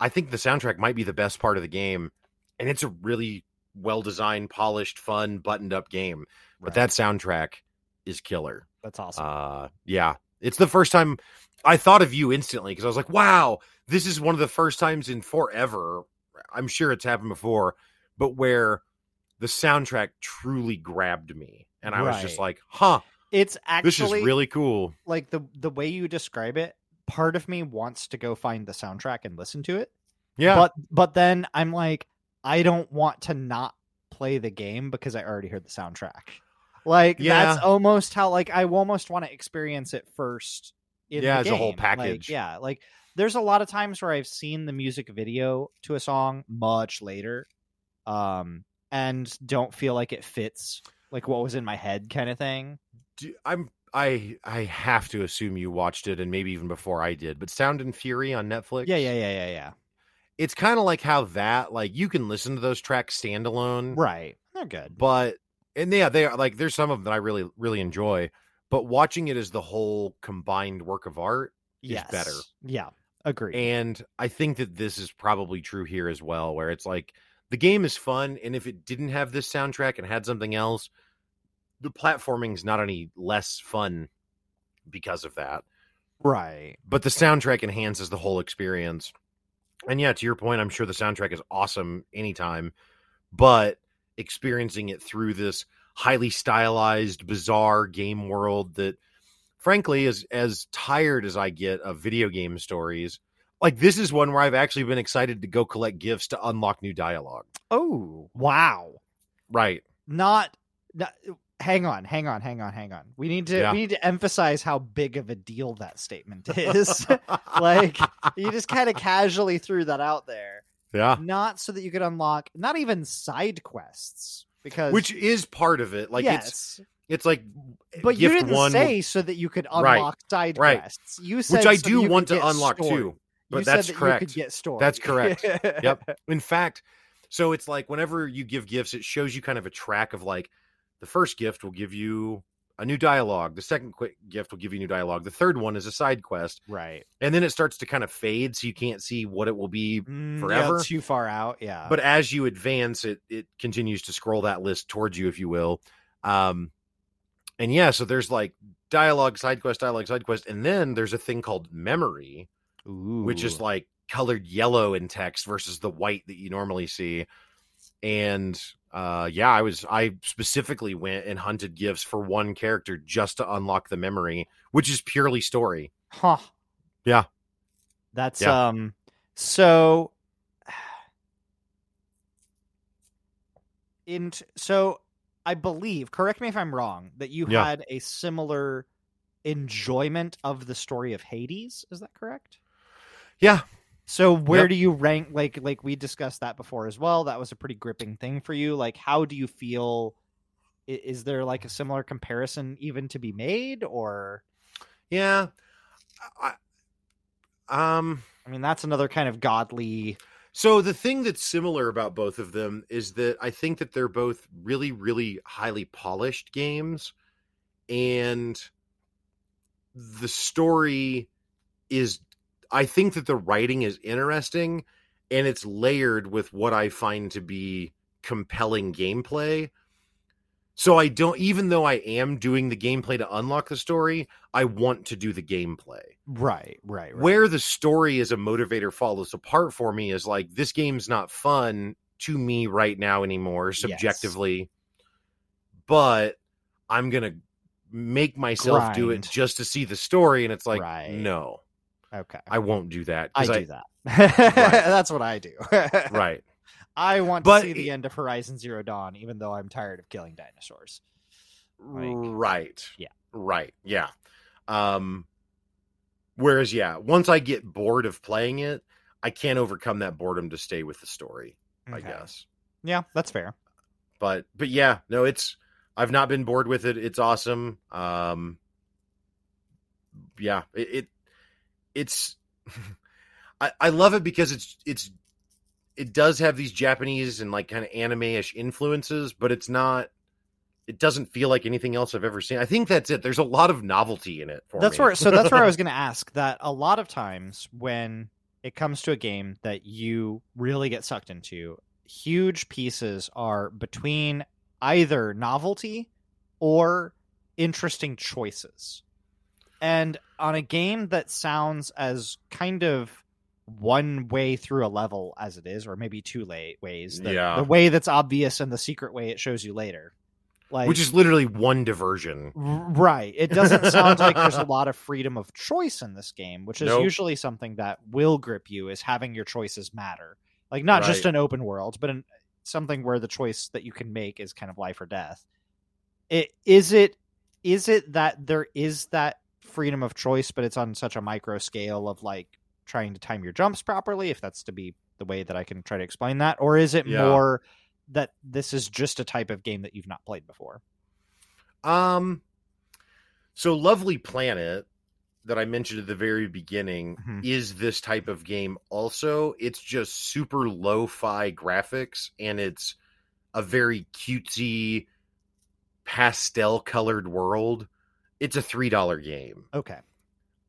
Speaker 1: I think the soundtrack might be the best part of the game, and it's a really well designed, polished, fun, buttoned up game. But
Speaker 2: Right.
Speaker 1: that soundtrack is killer.
Speaker 2: that's awesome
Speaker 1: Uh, yeah, it's the first time I thought of you instantly because I was like, wow, this is one of the first times in forever. I'm sure it's happened before, but where the soundtrack truly grabbed me. And I was just
Speaker 2: Right.
Speaker 1: like, huh,
Speaker 2: It's actually this
Speaker 1: is really cool.
Speaker 2: like the the way you describe it. Part of me wants to go find the soundtrack and listen to it.
Speaker 1: Yeah.
Speaker 2: But but then I'm like, I don't want to not play the game because I already heard the soundtrack. Like that's almost how like I almost want to experience it first. In
Speaker 1: Yeah,
Speaker 2: the
Speaker 1: as a whole
Speaker 2: game. Like,
Speaker 1: package.
Speaker 2: yeah, like there's a lot of times where I've seen the music video to a song much later, um, and don't feel like it fits like what was in my head kind of thing.
Speaker 1: Do- I'm I I have to assume you watched it and maybe even before I did. But Sound and Fury on Netflix.
Speaker 2: Yeah, yeah, yeah, yeah, yeah.
Speaker 1: It's kind of like how that like you can listen to those tracks standalone,
Speaker 2: Right, they're good.
Speaker 1: but and yeah, they are like there's some of them that I really really enjoy. But watching it as the whole combined work of art, is
Speaker 2: yes,
Speaker 1: better.
Speaker 2: Yeah, agree.
Speaker 1: and I think that this is probably true here as well, where it's like the game is fun, and if it didn't have this soundtrack and had something else, the platforming's not any less fun because of that.
Speaker 2: right.
Speaker 1: But the soundtrack enhances the whole experience. And yeah, to your point, I'm sure the soundtrack is awesome anytime, but experiencing it through this highly stylized, bizarre game world that frankly is as tired as I get of video game stories, like this is one where I've actually been excited to go collect gifts to unlock new dialogue.
Speaker 2: Oh, wow.
Speaker 1: Right.
Speaker 2: Not, not hang on, hang on, hang on, hang on. We need to
Speaker 1: Yeah.
Speaker 2: we need to emphasize how big of a deal that statement is. like you just kind of casually threw that out there.
Speaker 1: yeah.
Speaker 2: Not so that you could unlock not even side quests because
Speaker 1: Which is part of it. Like it's
Speaker 2: yes,
Speaker 1: it's like
Speaker 2: but you didn't
Speaker 1: one
Speaker 2: say so that you could
Speaker 1: Right,
Speaker 2: unlock side
Speaker 1: right.
Speaker 2: quests. You said
Speaker 1: which I
Speaker 2: so
Speaker 1: do want to unlock
Speaker 2: story.
Speaker 1: too. But
Speaker 2: you
Speaker 1: that's
Speaker 2: that
Speaker 1: correct.
Speaker 2: You could get story.
Speaker 1: That's correct. Yep. In fact, so it's like whenever you give gifts, it shows you kind of a track of like the first gift will give you a new dialogue, the second quick gift will give you new dialogue, the third one is a side quest,
Speaker 2: right.
Speaker 1: and then it starts to kind of fade, so you can't see what it will be.
Speaker 2: Mm, yeah,
Speaker 1: Forever?
Speaker 2: too far out. Yeah.
Speaker 1: But as you advance, it it continues to scroll that list towards you, if you will. Um, and yeah, so there's like dialogue, side quest, dialogue, side quest, and then there's a thing called memory, which is like colored yellow in text versus the white that you normally see. And uh yeah, I was I specifically went and hunted gifts for one character just to unlock the memory, which is purely story.
Speaker 2: Huh.
Speaker 1: Yeah.
Speaker 2: That's
Speaker 1: Yeah.
Speaker 2: um so in so I believe, correct me if I'm wrong, that you
Speaker 1: Yeah.
Speaker 2: had a similar enjoyment of the story of Hades, is that correct?
Speaker 1: Yeah.
Speaker 2: So where
Speaker 1: Yep.
Speaker 2: do you rank like like we discussed that before as well? That was a pretty gripping thing for you. Like how do you feel is there like a similar comparison even to be made or
Speaker 1: Yeah. I, um
Speaker 2: I mean that's another kind of godly
Speaker 1: So the thing that's similar about both of them is that I think that they're both really, really highly polished games, and the story is. I think that the writing is interesting, and it's layered with what I find to be compelling gameplay. So I don't, even though I am doing the gameplay to unlock the story, I want to do the gameplay
Speaker 2: right, right, right.
Speaker 1: where the story as a motivator falls apart for me is like this game's not fun to me right now anymore subjectively but i'm gonna make myself do it just to see the story and it's like
Speaker 2: Right.
Speaker 1: no
Speaker 2: Okay.
Speaker 1: i won't do that
Speaker 2: I do that. That's what I do.
Speaker 1: right
Speaker 2: I want
Speaker 1: But
Speaker 2: to see the end of Horizon Zero Dawn, even though I'm tired of killing dinosaurs. Like,
Speaker 1: right
Speaker 2: yeah.
Speaker 1: right yeah um whereas yeah once i get bored of playing it i can't overcome that boredom to stay with the story i guess
Speaker 2: Yeah, that's fair.
Speaker 1: but but yeah no it's i've not been bored with it it's awesome um yeah it, it it's I, I love it because it's it's it does have these japanese and like kind of anime-ish influences but it's not it doesn't feel like anything else i've ever seen i think that's it there's a lot of novelty in it for
Speaker 2: That's
Speaker 1: me.
Speaker 2: where. So that's where I was going to ask that. A lot of times when it comes to a game that you really get sucked into, huge pieces are between either novelty or interesting choices. And on a game that sounds as kind of one way through a level as it is, or maybe two late ways. The,
Speaker 1: Yeah.
Speaker 2: the way that's obvious and the secret way it shows you later. Like
Speaker 1: which is literally one diversion.
Speaker 2: Right. It doesn't sound like there's a lot of freedom of choice in this game, which is
Speaker 1: Nope.
Speaker 2: usually something that will grip you is having your choices matter. Like not just an open world, but an, something where the choice that you can make is kind of life or death. It is it is it that there is that freedom of choice, but it's on such a micro scale of like trying to time your jumps properly, if that's to be the way that I can try to explain that, or is it
Speaker 1: Yeah.
Speaker 2: more that this is just a type of game that you've not played before?
Speaker 1: Um, so Lovely Planet that I mentioned at the very beginning
Speaker 2: Mhm.
Speaker 1: is this type of game. Also, it's just super lo-fi graphics, and it's a very cutesy, pastel-colored world. It's a three dollar game.
Speaker 2: Okay.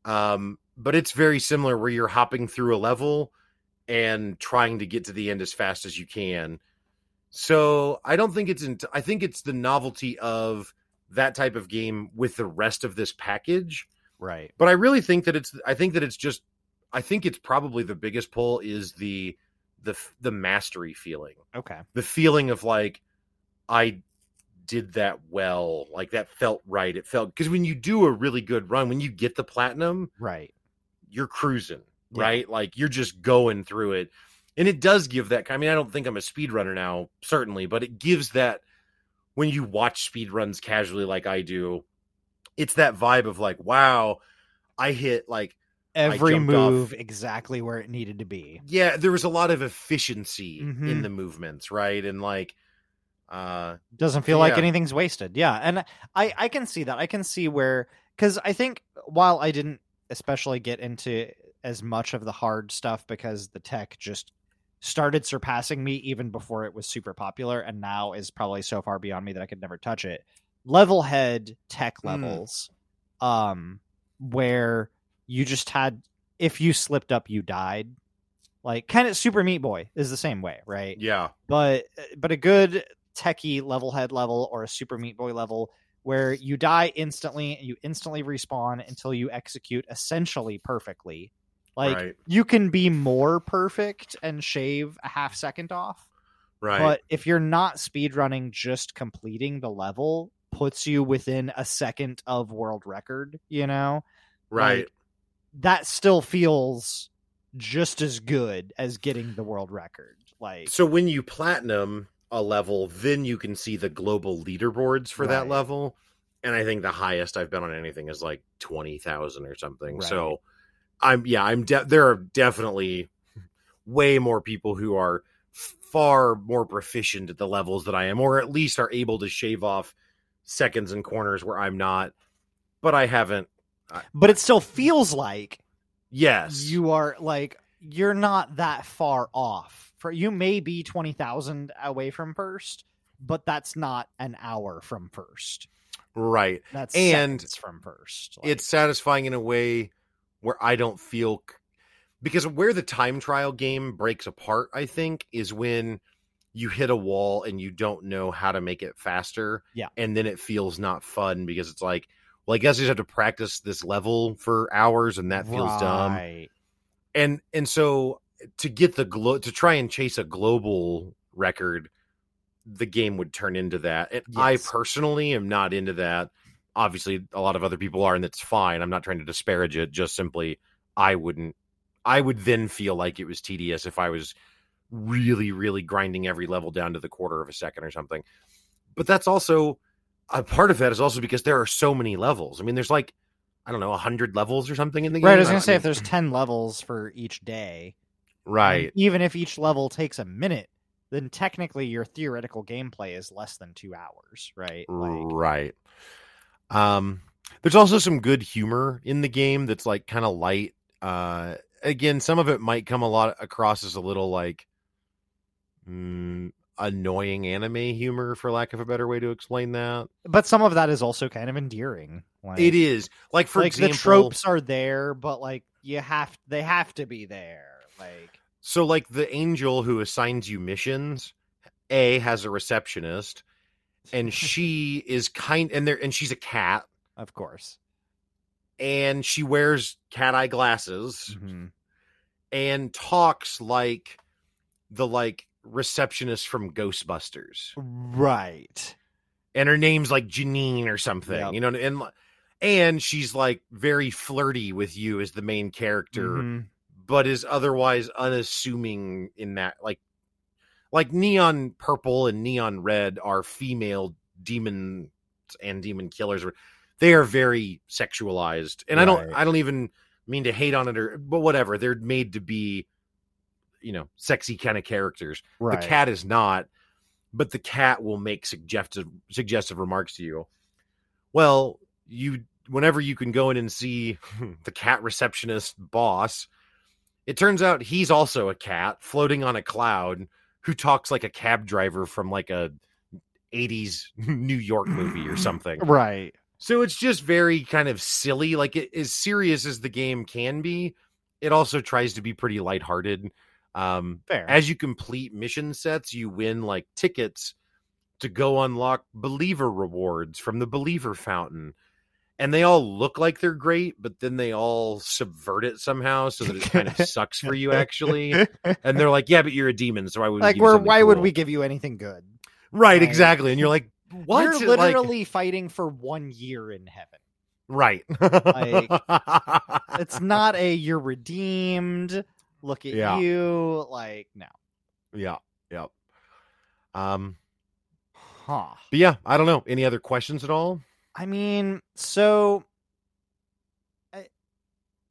Speaker 1: Um, but it's very similar where you're hopping through a level and trying to get to the end as fast as you can. So I don't think it's in, I think it's the novelty of that type of game with the rest of this package.
Speaker 2: Right.
Speaker 1: But I really think that it's I think that it's just I think it's probably the biggest pull is the the the mastery feeling.
Speaker 2: Okay.
Speaker 1: The feeling of like I did that well, like that felt right. It felt because when you do a really good run, when you get the platinum,
Speaker 2: Right.
Speaker 1: you're cruising,
Speaker 2: Yeah.
Speaker 1: right? Like you're just going through it. And it does give that I mean, I don't think I'm a speedrunner now, certainly, but it gives that when you watch speedruns casually like I do, it's that vibe of like, wow, I hit like
Speaker 2: Every
Speaker 1: jumped off.
Speaker 2: move exactly where it needed to be.
Speaker 1: yeah, there was a lot of efficiency
Speaker 2: Mhm.
Speaker 1: in the movements, right? And like uh
Speaker 2: Doesn't feel like anything's wasted. Yeah. And I I can see that. I can see where cuz I think while I didn't especially get into as much of the hard stuff because the tech just started surpassing me even before it was super popular and now is probably so far beyond me that I could never touch it. Levelhead tech
Speaker 1: Mm.
Speaker 2: levels um where you just had if you slipped up you died. Like kind of Super Meat Boy is the same way, right?
Speaker 1: yeah.
Speaker 2: but but a good techie Levelhead level or a super meat boy level where you die instantly and you instantly respawn until you execute essentially perfectly like
Speaker 1: right.
Speaker 2: you can be more perfect and shave a half second off
Speaker 1: Right.
Speaker 2: but if you're not speedrunning just completing the level puts you within a second of world record you know
Speaker 1: right.
Speaker 2: like, that still feels just as good as getting the world record like
Speaker 1: so when you platinum a level, then you can see the global leaderboards for that level. And I think the highest I've been on anything is like 20,000 or something.
Speaker 2: Right.
Speaker 1: So I'm yeah, I'm de- there are definitely way more people who are far more proficient at the levels that I am or at least are able to shave off seconds and corners where I'm not. But I haven't
Speaker 2: but it still feels like
Speaker 1: Yes.
Speaker 2: you are like you're not that far off. For you may be twenty thousand away from first, but that's not an hour from first.
Speaker 1: right.
Speaker 2: That's
Speaker 1: And
Speaker 2: from first. Like,
Speaker 1: it's satisfying in a way where I don't feel because where the time trial game breaks apart, I think, is when you hit a wall and you don't know how to make it faster.
Speaker 2: Yeah.
Speaker 1: And then it feels not fun because it's like, well, I guess I just have to practice this level for hours and that feels dumb. And and so to get the glo- to try and chase a global record, the game would turn into that. And I personally am not into that. Obviously, a lot of other people are, and that's fine. I'm not trying to disparage it. Just simply, I wouldn't. I would then feel like it was tedious if I was really, really grinding every level down to the quarter of a second or something. But that's also a part of that is also because there are so many levels. I mean, there's like I don't know, hundred levels or something in the game.
Speaker 2: Right. I was gonna
Speaker 1: don't-
Speaker 2: say
Speaker 1: I
Speaker 2: if there's ten levels for each day, and
Speaker 1: right.
Speaker 2: even if each level takes a minute, then technically your theoretical gameplay is less than two hours. Right. Like,
Speaker 1: right. Um, there's also some good humor in the game that's like kind of light. Uh, again, some of it might come a lot across as a little like mm, annoying anime humor, for lack of a better way to explain that.
Speaker 2: but some of that is also kind of endearing. Like,
Speaker 1: it is like, for
Speaker 2: like
Speaker 1: example,
Speaker 2: the tropes are there, but like you have they have to be there. Like
Speaker 1: So, like the angel who assigns you missions, A has a receptionist, and she is kind, and there, and she's a cat,
Speaker 2: of course.
Speaker 1: and she wears cat eye glasses
Speaker 2: Mhm.
Speaker 1: and talks like the like receptionist from Ghostbusters.
Speaker 2: Right.
Speaker 1: And her name's like Janine or something,
Speaker 2: Yep.
Speaker 1: you know, and and she's like very flirty with you as the main character,
Speaker 2: Mhm.
Speaker 1: But is otherwise unassuming in that like like neon purple and neon red are female demons and demon killers they are very sexualized and i don't i don't even mean to hate on it or but whatever they're made to be you know sexy kind of characters.
Speaker 2: Right.
Speaker 1: the cat is not but the cat will make suggestive suggestive remarks to you. Well you whenever you can go in and see the cat receptionist boss it turns out he's also a cat floating on a cloud who talks like a cab driver from like a 80s new york movie or something
Speaker 2: Right.
Speaker 1: so it's just very kind of silly like it, as serious as the game can be it also tries to be pretty lighthearted um
Speaker 2: Fair.
Speaker 1: as you complete mission sets, you win like tickets to go unlock believer rewards from the believer fountain. And they all look like they're great, but then they all subvert it somehow so that it kind of sucks for you actually. And they're like, "Yeah, but you're a demon, so why would we
Speaker 2: like
Speaker 1: give you
Speaker 2: where
Speaker 1: something
Speaker 2: why would we give you anything good?
Speaker 1: Right,
Speaker 2: like-
Speaker 1: exactly. And you're like, "What?"
Speaker 2: You're
Speaker 1: Like-
Speaker 2: literally fighting for one year in heaven.
Speaker 1: right.
Speaker 2: It's not a you're redeemed. Look at
Speaker 1: Yeah.
Speaker 2: you. Like no.
Speaker 1: yeah, yeah. Um,
Speaker 2: Huh.
Speaker 1: but yeah, I don't know. Any other questions at all?
Speaker 2: I mean, so I-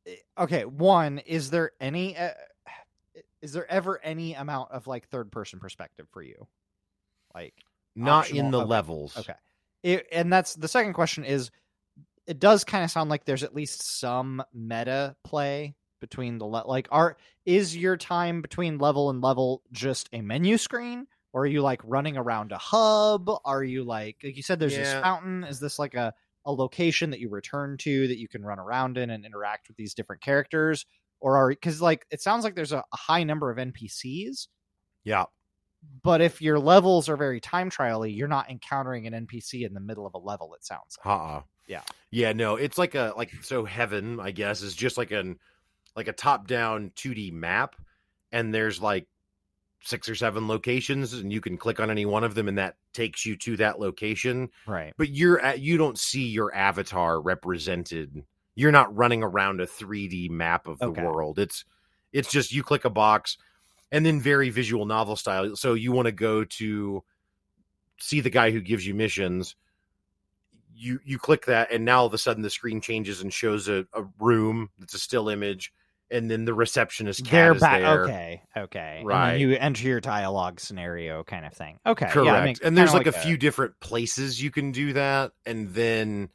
Speaker 2: I- okay, one, is there any uh, is there ever any amount of like third person perspective for you? Like
Speaker 1: Not in the
Speaker 2: okay,
Speaker 1: levels.
Speaker 2: Okay. It, and that's the second question is it does kind of sound like there's at least some meta play between the le- like are is your time between level and level just a menu screen or are you like running around a hub are you like like you said there's this
Speaker 1: Yeah.
Speaker 2: fountain is this like a a location that you return to that you can run around in and interact with these different characters or are because like it sounds like there's a, a high number of npcs
Speaker 1: Yeah.
Speaker 2: but if your levels are very time trially, you're not encountering an NPC in the middle of a level. It sounds like.
Speaker 1: Uh-uh.
Speaker 2: Yeah.
Speaker 1: Yeah, no, it's like a like so heaven, I guess, is just like an like a top-down 2D map and there's like six or seven locations and you can click on any one of them and that takes you to that location,
Speaker 2: right.
Speaker 1: but you're at you don't see your avatar represented. You're not running around a 3D map of the
Speaker 2: Okay.
Speaker 1: world. It's it's just you click a box and then very visual novel style. So you want to go to see the guy who gives you missions you you click that and now all of a sudden the screen changes and shows a, a room that's a still image and then the receptionist cat
Speaker 2: They're
Speaker 1: is
Speaker 2: back.
Speaker 1: there.
Speaker 2: Okay. Okay.
Speaker 1: Right.
Speaker 2: And then you enter your dialogue scenario kind of thing. Okay.
Speaker 1: correct
Speaker 2: Yeah,
Speaker 1: and there's
Speaker 2: kinda
Speaker 1: like, a few different places you can do that and then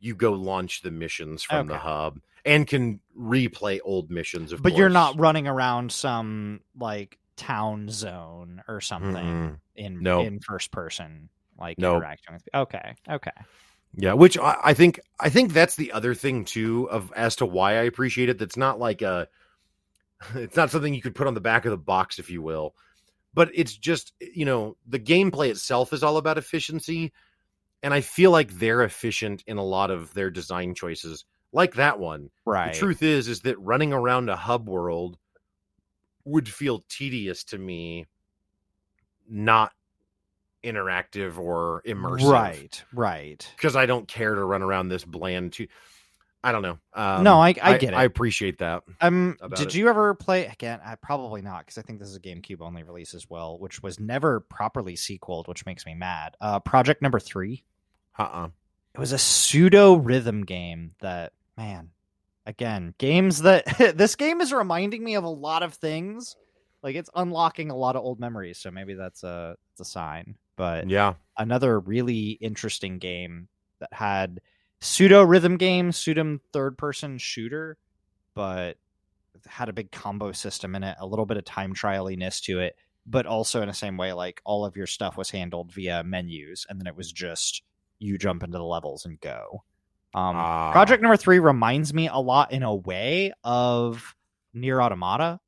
Speaker 1: you go launch the missions from the hub and can replay old missions of
Speaker 2: But you're not running around some like town zone or something
Speaker 1: Mm-mm.
Speaker 2: in
Speaker 1: No.
Speaker 2: in first person like
Speaker 1: Nope.
Speaker 2: interacting with. Okay. Okay.
Speaker 1: Yeah, which I, I think I think that's the other thing too of as to why I appreciate it. That's not like a, it's not something you could put on the back of the box, if you will, but it's just you know the gameplay itself is all about efficiency, and I feel like they're efficient in a lot of their design choices, like that one.
Speaker 2: Right.
Speaker 1: The truth is, is that running around a hub world would feel tedious to me, not interactive or immersive
Speaker 2: Right. Right.
Speaker 1: because I don't care to run around this bland. To I don't know. Um,
Speaker 2: No, I- I get it.
Speaker 1: I appreciate that.
Speaker 2: Um, did
Speaker 1: it.
Speaker 2: you ever play again? I probably not because I think this is a GameCube only release as well, which was never properly sequeled, which makes me mad. Uh, Project Number Three.
Speaker 1: Uh. uh
Speaker 2: It was a pseudo rhythm game that man, again, games that this game is reminding me of a lot of things. Like it's unlocking a lot of old memories, so maybe that's a it's a sign. But
Speaker 1: Yeah.
Speaker 2: another really interesting game that had pseudo rhythm game, pseudo third person shooter, but had a big combo system in it, a little bit of time trialiness to it, but also in the same way, like all of your stuff was handled via menus, and then it was just you jump into the levels and go. Um,
Speaker 1: Ah.
Speaker 2: Project number three reminds me a lot in a way of NieR Automata,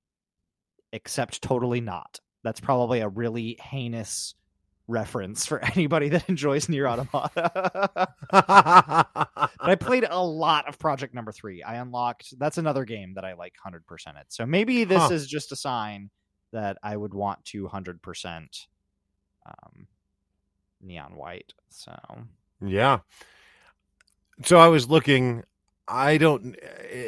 Speaker 2: except totally not. That's probably a really heinous reference for anybody that enjoys NieR Automata. but I played a lot of Project Number Three. I unlocked. That's another game that I like hundred percent it. So maybe this
Speaker 1: Huh.
Speaker 2: is just a sign that I would want to hundred percent um, Neon White. So
Speaker 1: Yeah. So I was looking. I don't,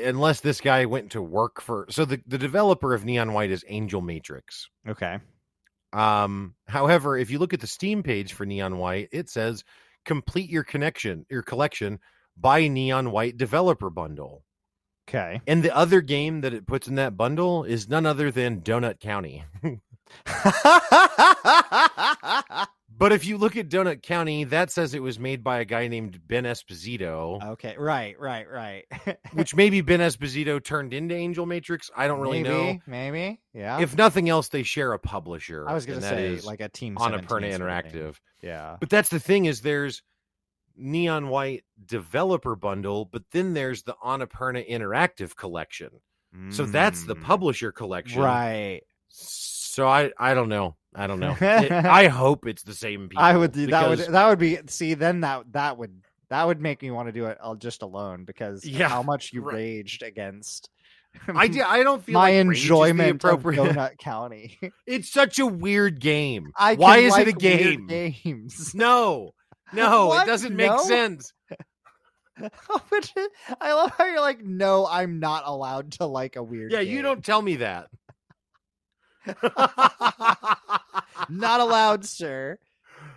Speaker 1: unless this guy went to work for. So the, the developer of Neon White is Angel Matrix.
Speaker 2: okay,
Speaker 1: Um, however, if you look at the Steam page for Neon White, it says complete your connection, your collection, buy Neon White developer bundle.
Speaker 2: okay.
Speaker 1: And the other game that it puts in that bundle is none other than Donut County. But if you look at Donut County, that says it was made by a guy named Ben Esposito.
Speaker 2: okay, right, right, right.
Speaker 1: which maybe Ben Esposito turned into Angel Matrix. I don't really
Speaker 2: maybe,
Speaker 1: know.
Speaker 2: Maybe, yeah.
Speaker 1: If nothing else, they share a publisher.
Speaker 2: I was gonna say like a team
Speaker 1: on
Speaker 2: 17
Speaker 1: Annapurna
Speaker 2: sort of thing.
Speaker 1: Interactive.
Speaker 2: Yeah.
Speaker 1: But that's the thing is there's Neon White developer bundle, but then there's the Annapurna Interactive collection. So that's the
Speaker 2: Mm.
Speaker 1: publisher collection.
Speaker 2: Right.
Speaker 1: So I I don't know. I don't know. It- I hope it's the same people.
Speaker 2: I would do that would that would be see then that that would that would make me want to do it uh, just alone because
Speaker 1: Yeah,
Speaker 2: how much you
Speaker 1: right.
Speaker 2: raged against
Speaker 1: I, di- I don't feel
Speaker 2: my
Speaker 1: like rage is the
Speaker 2: enjoyment of. Donut County.
Speaker 1: It's such a weird game.
Speaker 2: I
Speaker 1: Why is it a
Speaker 2: like
Speaker 1: game?
Speaker 2: Games.
Speaker 1: No, no,
Speaker 2: What?
Speaker 1: it doesn't make
Speaker 2: No?
Speaker 1: sense.
Speaker 2: I love how you're like, no, I'm not allowed to like a weird.
Speaker 1: Yeah, you don't tell me that.
Speaker 2: not allowed, sir.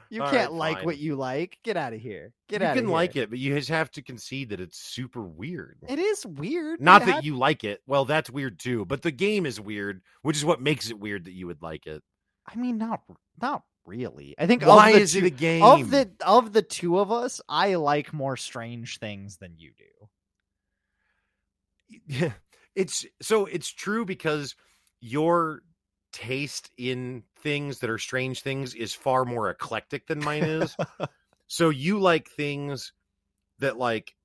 Speaker 2: You
Speaker 1: All
Speaker 2: can't
Speaker 1: right,
Speaker 2: like
Speaker 1: fine.
Speaker 2: what you like. Get out of here. Get
Speaker 1: you
Speaker 2: out.
Speaker 1: can like it, but you just have to concede that it's super weird.
Speaker 2: It is weird.
Speaker 1: Not that
Speaker 2: had-
Speaker 1: you like it. Well, that's weird too. But the game is weird, which is what makes it weird that you would like it.
Speaker 2: I mean, not not really. I think
Speaker 1: Why
Speaker 2: of the
Speaker 1: is
Speaker 2: two,
Speaker 1: it a game?
Speaker 2: of the of the two of us, I like more strange things than you do.
Speaker 1: Yeah, it's so it's true because your taste in things that are strange things is far more eclectic than mine is. so you like things that like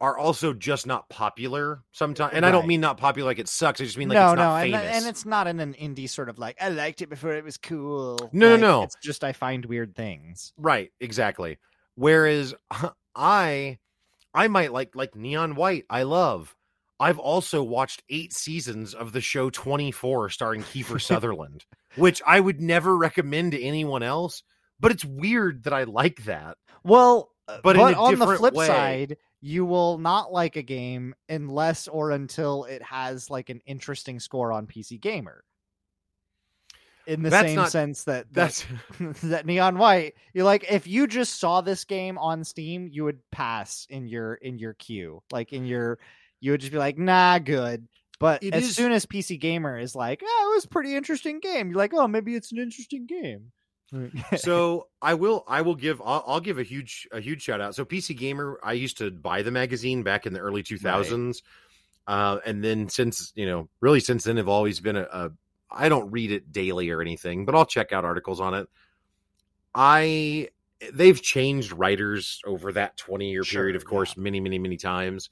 Speaker 1: are also just not popular sometimes and i don't mean not popular like it sucks i just mean like
Speaker 2: no,
Speaker 1: it's
Speaker 2: no,
Speaker 1: not
Speaker 2: and, and it's not in an indie sort of like I liked it before it was cool.
Speaker 1: No, no, no.
Speaker 2: It's just I find weird things.
Speaker 1: right exactly whereas i i might like like neon white i love i've also watched eight seasons of the show 24 starring kiefer sutherland which i would never recommend to anyone else but it's weird that i like that
Speaker 2: Well, uh,
Speaker 1: But
Speaker 2: but, on the flip
Speaker 1: way.
Speaker 2: side, you will not like a game unless or until it has like an interesting score on PC Gamer. In the
Speaker 1: That's
Speaker 2: same
Speaker 1: not-
Speaker 2: sense that that,
Speaker 1: that's
Speaker 2: that Neon White, you're like, if you just saw this game on Steam, you would pass in your in your queue, like in your, you would just be like, nah, good. But
Speaker 1: It
Speaker 2: as
Speaker 1: is-
Speaker 2: soon as PC Gamer is like, oh, it was a pretty interesting game, you're like, oh, maybe it's an interesting game.
Speaker 1: so I will I will give I'll, I'll give a huge a huge shout out. So PC Gamer, I used to buy the magazine back in the early 2000s. Uh, and then since, you know, really since then have always been a, a I don't read it daily or anything, but I'll check out articles on it. I they've changed writers over that 20 year
Speaker 2: Sure,
Speaker 1: period, of course, many, many, many times.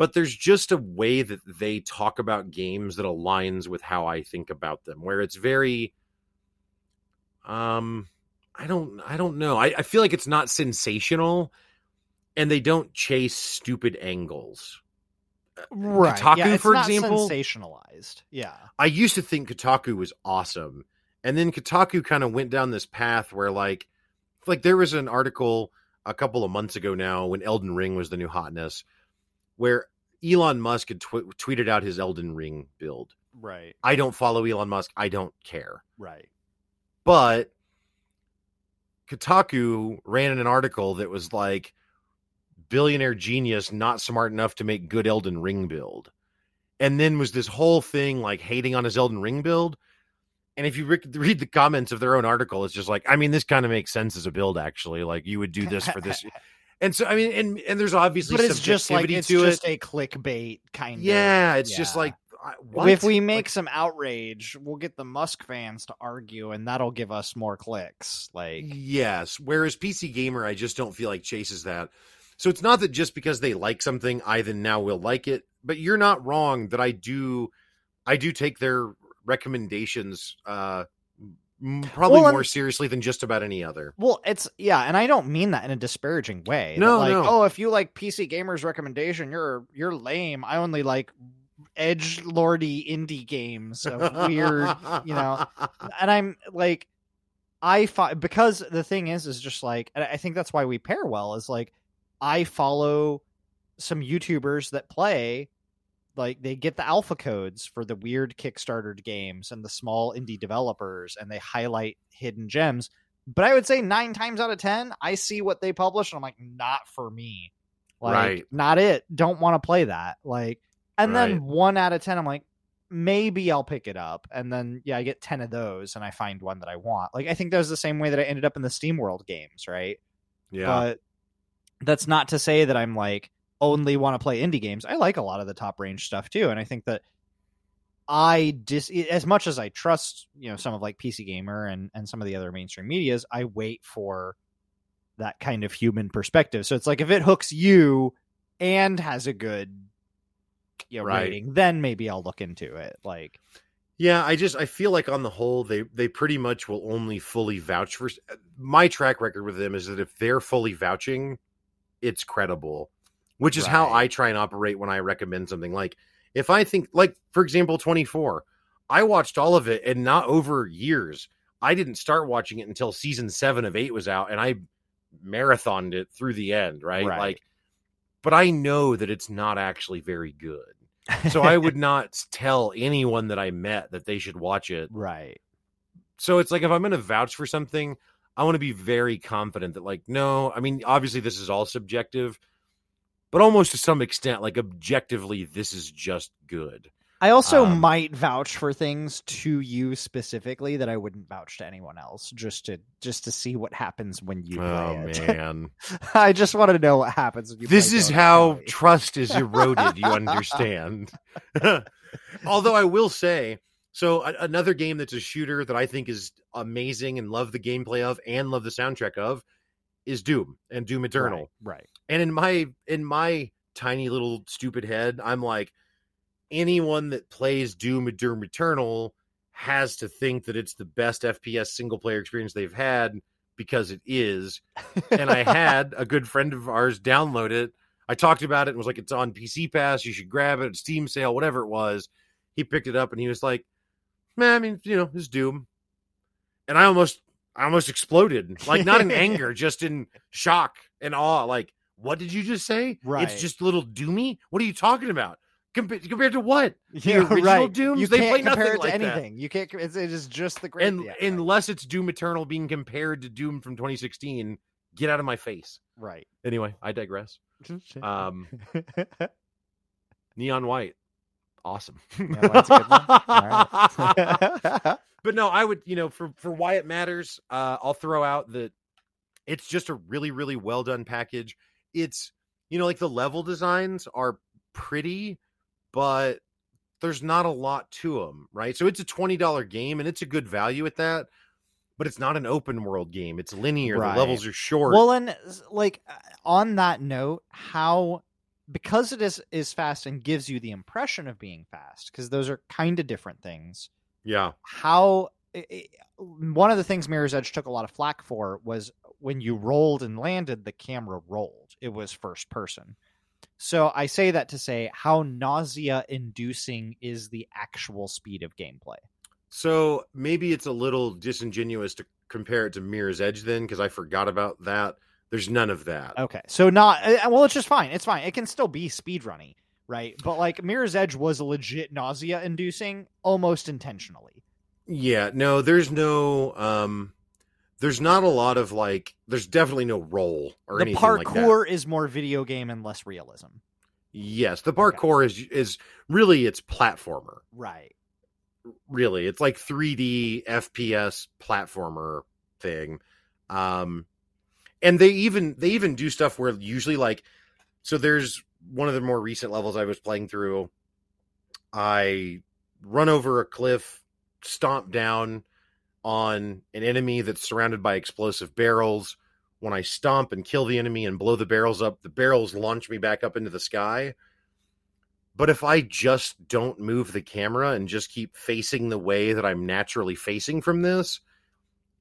Speaker 1: But there's just a way that they talk about games that aligns with how I think about them, where it's very um I don't I don't know. I, I feel like it's not sensational and they don't chase stupid angles.
Speaker 2: right?
Speaker 1: Kotaku,
Speaker 2: yeah, it's
Speaker 1: for
Speaker 2: not
Speaker 1: example?
Speaker 2: sensationalized. Yeah,
Speaker 1: I used to think Kotaku was awesome. And then Kotaku kind of went down this path where like like there was an article a couple of months ago now when Elden Ring was the new hotness where Elon Musk had tw- tweeted out his Elden Ring build.
Speaker 2: right,
Speaker 1: I don't follow Elon Musk. I don't care.
Speaker 2: right.
Speaker 1: But Kotaku ran an article that was like billionaire genius not smart enough to make good Elden Ring build. And then was this whole thing like hating on his Elden Ring build. And if you re- read the comments of their own article, it's just like, I mean, this kind of makes sense as a build, actually. Like you would do this for this. And so, I mean, and and there's obviously
Speaker 2: but it's just like it's just
Speaker 1: it.
Speaker 2: a clickbait kind of.
Speaker 1: Yeah, it's just like, what?
Speaker 2: if we
Speaker 1: Like,
Speaker 2: make some outrage, we'll get the Musk fans to argue, and that'll give us more clicks. Like,
Speaker 1: Yes. Whereas PC Gamer, I just don't feel like chases that. So it's not that just because they like something, I then now will like it. But you're not wrong that I do, I do take their recommendations uh, probably
Speaker 2: Well,
Speaker 1: more seriously than just about any other.
Speaker 2: Well, it's yeah, and I don't mean that in a disparaging way.
Speaker 1: No,
Speaker 2: like,
Speaker 1: no.
Speaker 2: oh, if you like PC gamers recommendation, you're you're lame. I only like edge lordy indie games of weird, you know. And I'm like, I fi- because the thing is, is just like, and I think that's why we pair well. Is like, I follow some YouTubers that play. Like they get the alpha codes for the weird Kickstarter games and the small indie developers, and they highlight hidden gems but I would say nine times out of ten, I see what they publish, and I'm like, not for me. Like,
Speaker 1: Right.
Speaker 2: not it. Don't want to play that. Like, and
Speaker 1: Right.
Speaker 2: then one out of ten, I'm like, maybe I'll pick it up. And then yeah, I get ten of those, and I find one that I want. Like, I think that was the same way that I ended up in the SteamWorld games, right?
Speaker 1: yeah.
Speaker 2: But that's not to say that I'm like only want to play indie games. I like a lot of the top range stuff too, and I think that I dis as much as I trust, you know, some of like PC Gamer and and some of the other mainstream medias, I wait for that kind of human perspective. So it's like if it hooks you and has a good you know,
Speaker 1: Right.
Speaker 2: rating, then maybe I'll look into it. Like
Speaker 1: Yeah, I just I feel like on the whole they they pretty much will only fully vouch for my track record with them is that if they're fully vouching, it's credible, which is how I try and operate when I recommend something. Like if I think like for example 24, I watched all of it and not over years. I didn't start watching it until season 7 of 8 was out and I marathoned it through the end, right?
Speaker 2: Right.
Speaker 1: Like but I know that it's not actually very good. So I would not tell anyone that I met that they should watch it
Speaker 2: right.
Speaker 1: so it's like if I'm going to vouch for something, I want to be very confident that like no, I mean obviously this is all subjective, but almost to some extent like objectively this is just good.
Speaker 2: I also
Speaker 1: Um,
Speaker 2: might vouch for things to you specifically that I wouldn't vouch to anyone else, just to just to see what happens when you
Speaker 1: oh
Speaker 2: play it.
Speaker 1: man.
Speaker 2: I just want to know what happens. When you
Speaker 1: this
Speaker 2: play
Speaker 1: is how
Speaker 2: Me.
Speaker 1: trust is eroded, you understand. Although I will say, so a- another game that's a shooter that I think is amazing and love the gameplay of and love the soundtrack of is Doom and Doom Eternal.
Speaker 2: Right, right.
Speaker 1: and in my in my tiny little stupid head i'm like anyone that plays doom and doom eternal has to think that it's the best fps single player experience they've had because it is. And i had a good friend of ours download it. I talked about it and was like it's on pc pass. You should grab it. Steam sale whatever it was. He picked it up and he was like man i mean you know it's doom. And i almost i almost exploded like not in anger just in shock and awe like what did you just say
Speaker 2: Right.
Speaker 1: it's just a little doomy what are you talking about Compa- compared to what
Speaker 2: Yeah,
Speaker 1: original
Speaker 2: right.
Speaker 1: Dooms,
Speaker 2: you
Speaker 1: they
Speaker 2: can't
Speaker 1: play
Speaker 2: compare
Speaker 1: nothing
Speaker 2: it to
Speaker 1: like that.
Speaker 2: anything. You can't. It's, it is just the great.
Speaker 1: and
Speaker 2: yeah,
Speaker 1: unless it's doom eternal being compared to doom from 2016 get out of my face
Speaker 2: right.
Speaker 1: anyway i digress um neon white awesome
Speaker 2: Yeah, that's a good one. All right.
Speaker 1: but no i would you know for for why it matters uh i'll throw out that it's just a really really well done package it's you know like the level designs are pretty but there's not a lot to them right so it's a $20 game and it's a good value at that but it's not an open world game it's linear
Speaker 2: Right.
Speaker 1: the levels are short
Speaker 2: well, and like uh, on that note, how because it is is fast and gives you the impression of being fast, because those are kind of different things.
Speaker 1: yeah
Speaker 2: how i i one of the things Mirror's Edge took a lot of flack for was when you rolled and landed, the camera rolled. It was first person. So I say that to say how nausea inducing is the actual speed of gameplay.
Speaker 1: So maybe it's a little disingenuous to compare it to Mirror's Edge then, because I forgot about that. There's none of that.
Speaker 2: Okay. So not uh, well, it's just fine. It's fine. It can still be speedrunning, right? But like Mirror's Edge was legit nausea inducing almost intentionally.
Speaker 1: Yeah, no, there's no um there's not a lot of like there's definitely no roll or
Speaker 2: the
Speaker 1: anything like that.
Speaker 2: parkour is more video game and less realism.
Speaker 1: Yes, the parkour is is really it's platformer.
Speaker 2: Right.
Speaker 1: Really. It's like 3D FPS platformer thing. Um and they even they even do stuff where usually like so there's one of the more recent levels I was playing through I run over a cliff, stomp down on an enemy that's surrounded by explosive barrels. When I stomp and kill the enemy and blow the barrels up, the barrels launch me back up into the sky. But if I just don't move the camera and just keep facing the way that I'm naturally facing from this,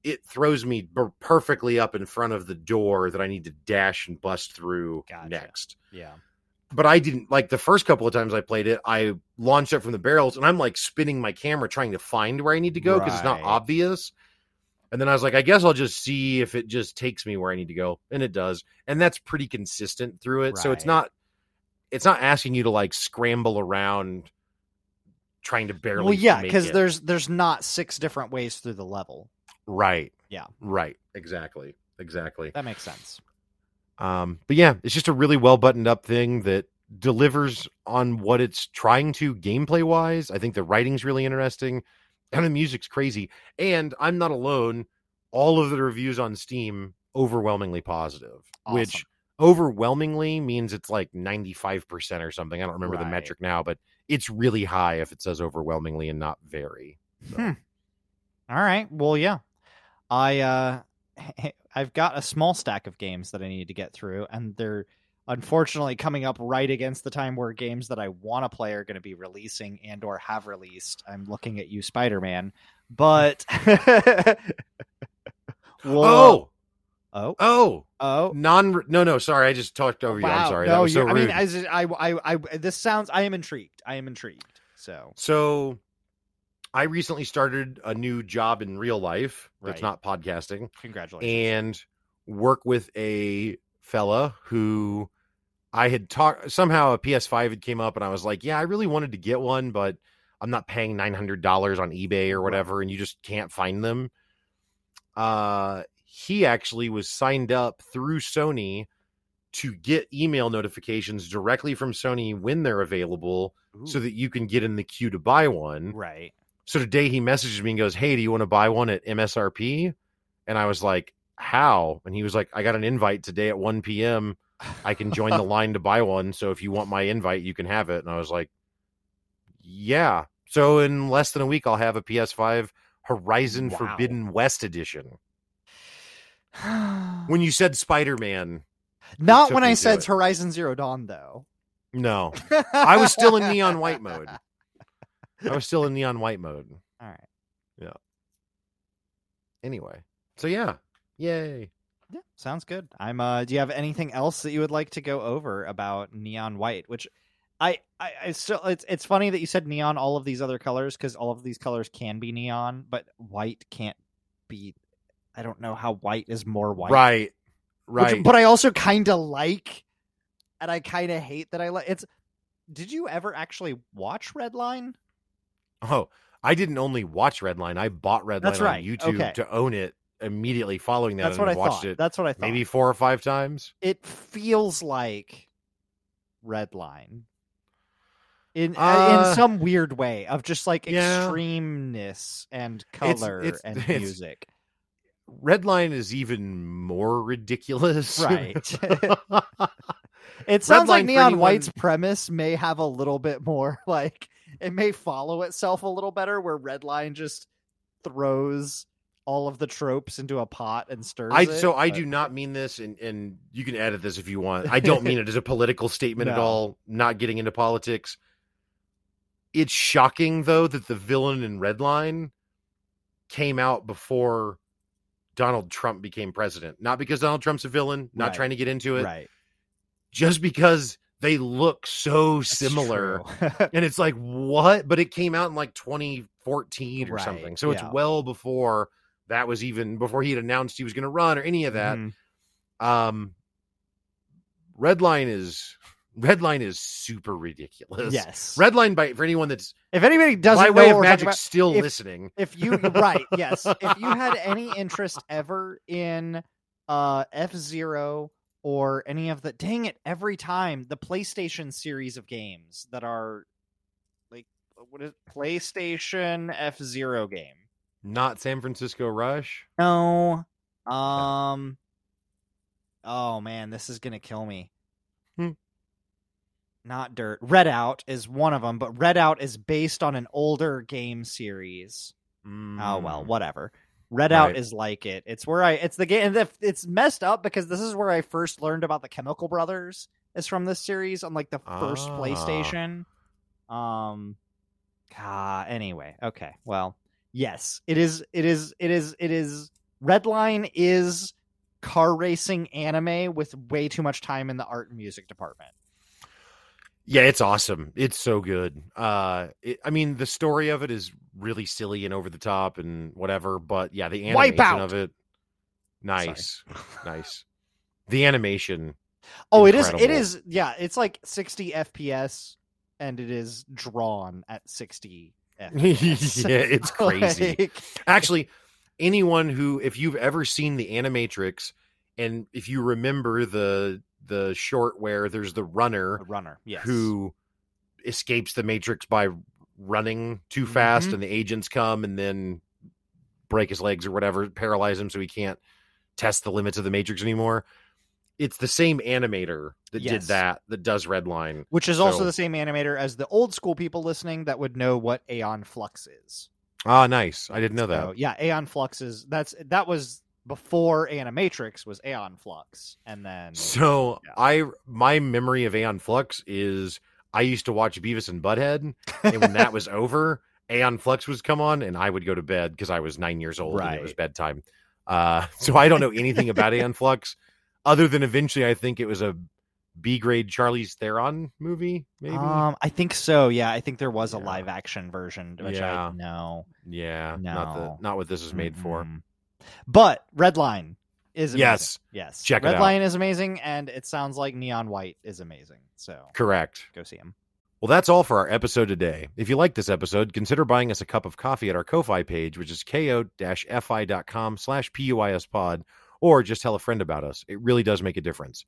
Speaker 1: it throws me perfectly up in front of the door that I need to dash and bust through
Speaker 2: Gotcha.
Speaker 1: next.
Speaker 2: Yeah.
Speaker 1: But I didn't like the first couple of times I played it. I launched it from the barrels and I'm like spinning my camera trying to find where I need to go because it's not obvious. And then I was like, I guess I'll just see if it just takes me where I need to go, and it does. And that's pretty consistent through it. So it's not it's not asking you to like scramble around trying to barely.
Speaker 2: Well, yeah, because there's there's not six different ways through the level.
Speaker 1: Right.
Speaker 2: Yeah.
Speaker 1: Right. Exactly. Exactly.
Speaker 2: That makes sense.
Speaker 1: Um, but yeah, it's just a really well buttoned up thing that delivers on what it's trying to gameplay wise. I think the writing's really interesting and the music's crazy. And I'm not alone. All of the reviews on Steam overwhelmingly positive, which overwhelmingly means it's like 95% or something. I don't remember the metric now, but it's really high if it says overwhelmingly and not very. So,
Speaker 2: Hmm. All right. Well, yeah. I uh I've got a small stack of games that I need to get through and they're unfortunately coming up right against the time where games that I want to play are going to be releasing and or have released. I'm looking at you Spider-Man. But
Speaker 1: Oh,
Speaker 2: oh,
Speaker 1: oh,
Speaker 2: oh.
Speaker 1: non. No, no, sorry. I just talked over you. I'm sorry.
Speaker 2: No,
Speaker 1: that was so
Speaker 2: I
Speaker 1: rude.
Speaker 2: mean, as I, I, I, this sounds. I am intrigued. I am intrigued. So
Speaker 1: So I recently started a new job in real life that's
Speaker 2: Right.
Speaker 1: not podcasting
Speaker 2: congratulations.
Speaker 1: and work with a fella who I had talked somehow a PS5 had came up and I was like, yeah, I really wanted to get one, but I'm not paying $900 on eBay or
Speaker 2: Right.
Speaker 1: whatever and you just can't find them. Uh he actually was signed up through Sony to get email notifications directly from Sony when they're available so that you can get in the queue to buy one.
Speaker 2: right.
Speaker 1: So today he messages me and goes, Hey, do you want to buy one at MSRP? And I was like, How? And he was like, I got an invite today at 1 p.m. I can join the line to buy one. So if you want my invite, you can have it. And I was like, Yeah. So in less than a week, I'll have a PS5 Horizon
Speaker 2: Wow.
Speaker 1: Forbidden West edition. When you said Spider Man,
Speaker 2: Not when I said. Horizon Zero Dawn, though.
Speaker 1: no, I was still in neon white mode. I was still in neon white mode.
Speaker 2: All right. Yeah.
Speaker 1: Anyway, so yeah, yay.
Speaker 2: Yeah, sounds good. I'm. Uh, do you have anything else that you would like to go over about neon white? Which I, I, I still. It's it's funny that you said neon. All of these other colors, because all of these colors can be neon, but white can't be. I don't know how white is more white.
Speaker 1: Right,
Speaker 2: Which-
Speaker 1: right.
Speaker 2: but I also kind of like, and I kind of hate that I like. It's. Did you ever actually watch Redline?
Speaker 1: Oh, I didn't only watch Redline. I bought Redline
Speaker 2: That's
Speaker 1: on YouTube
Speaker 2: okay.
Speaker 1: to own it immediately following that.
Speaker 2: That's
Speaker 1: and
Speaker 2: what I
Speaker 1: watched
Speaker 2: thought.
Speaker 1: it
Speaker 2: That's what I thought.
Speaker 1: maybe four or five times.
Speaker 2: it feels like Redline in
Speaker 1: Uh,
Speaker 2: in some weird way of just like
Speaker 1: yeah.
Speaker 2: extremeness and color
Speaker 1: it's-
Speaker 2: and
Speaker 1: it's-
Speaker 2: music.
Speaker 1: Redline is even more ridiculous.
Speaker 2: Right. It sounds like
Speaker 1: Redline, for
Speaker 2: Neon
Speaker 1: anyone-
Speaker 2: White's premise may have a little bit more like it may follow itself a little better where Redline just throws all of the tropes into a pot and stirs
Speaker 1: I
Speaker 2: it,
Speaker 1: so I
Speaker 2: but-
Speaker 1: do not mean this, and and you can edit this if you want. I don't mean it as a political statement at all. Not getting into politics. It's shocking though that the villain in Redline came out before Donald Trump became president. Not because Donald Trump's a villain. Not
Speaker 2: Right.
Speaker 1: trying to get into it.
Speaker 2: right
Speaker 1: Just because they look so
Speaker 2: That's
Speaker 1: similar. And it's like what? But it came out in like 2014 or
Speaker 2: Right,
Speaker 1: something. So it's well before that was even before he had announced he was going to run or any of that.
Speaker 2: Mhm.
Speaker 1: Um, Redline is Redline is super ridiculous.
Speaker 2: yes
Speaker 1: Redline by for anyone that's
Speaker 2: if anybody doesn't
Speaker 1: by way of magic
Speaker 2: about,
Speaker 1: still
Speaker 2: if-
Speaker 1: listening.
Speaker 2: if you right yes if you had any interest ever in uh f-zero or any of the dang it every time the playstation series of games that are like what is playstation f-zero game
Speaker 1: Not San Francisco Rush.
Speaker 2: no um oh man this is gonna kill me
Speaker 1: Hmm.
Speaker 2: not dirt Redout is one of them but Redout is based on an older game series Oh well,
Speaker 1: Mm.
Speaker 2: whatever. Redout
Speaker 1: Right.
Speaker 2: is like it. It's where I. It's the game. It's messed up because this is where I first learned about the Chemical Brothers. Is from this series on like the first
Speaker 1: Ah.
Speaker 2: PlayStation. Um. Ah. Anyway. Okay. Well. Yes. It is. It is. It is. It is Redline is car racing anime with way too much time in the art and music department.
Speaker 1: Yeah, it's awesome. It's so good. Uh, it, I mean, the story of it is really silly and over the top and whatever, but yeah, the animation of it, nice, nice. The animation,
Speaker 2: Oh, it is. It is. Yeah, it's like 60 FPS, and it is drawn at 60 FPS.
Speaker 1: yeah, it's crazy.
Speaker 2: Like,
Speaker 1: Actually, anyone who, if you've ever seen the Animatrix, and if you remember the the short where there's the runner
Speaker 2: a runner. Yes.
Speaker 1: who escapes the matrix by running too fast
Speaker 2: Mhm.
Speaker 1: and the agents come and then break his legs or whatever paralyze him so he can't test the limits of the matrix anymore it's the same animator that
Speaker 2: Yes.
Speaker 1: did that that does redline
Speaker 2: Which is also the same animator as the old school people listening that would know what Aeon Flux is.
Speaker 1: ah nice i didn't know that
Speaker 2: So, yeah, Aeon Flux is that's that was before Animatrix was Aeon Flux, and then
Speaker 1: so
Speaker 2: Yeah.
Speaker 1: i my memory of aeon flux is i used to watch beavis and butthead and when that was over aeon flux was come on and i would go to bed because i was nine years old and it was bedtime uh so i don't know anything about aeon flux other than eventually i think it was a b grade Charlize Theron movie maybe
Speaker 2: um, I think so. Yeah, I think there was a
Speaker 1: Yeah.
Speaker 2: live action version, which
Speaker 1: Yeah.
Speaker 2: I know.
Speaker 1: yeah not the
Speaker 2: No.
Speaker 1: not what this is made for
Speaker 2: But Redline is amazing.
Speaker 1: yes
Speaker 2: yes.
Speaker 1: Check it out.
Speaker 2: Redline is amazing, and it sounds like Neon White is amazing. So
Speaker 1: correct
Speaker 2: go see him.
Speaker 1: Well, that's all for our episode today. If you like this episode, consider buying us a cup of coffee at our Ko-Fi page, which is ko-fi.com slash puispod, or just tell a friend about us. It really does make a difference.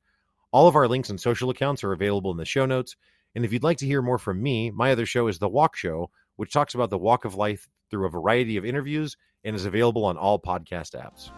Speaker 1: All of our links and social accounts are available in the show notes. And if you'd like to hear more from me, my other show is The Walk Show, which talks about the walk of life through a variety of interviews and is available on all podcast apps.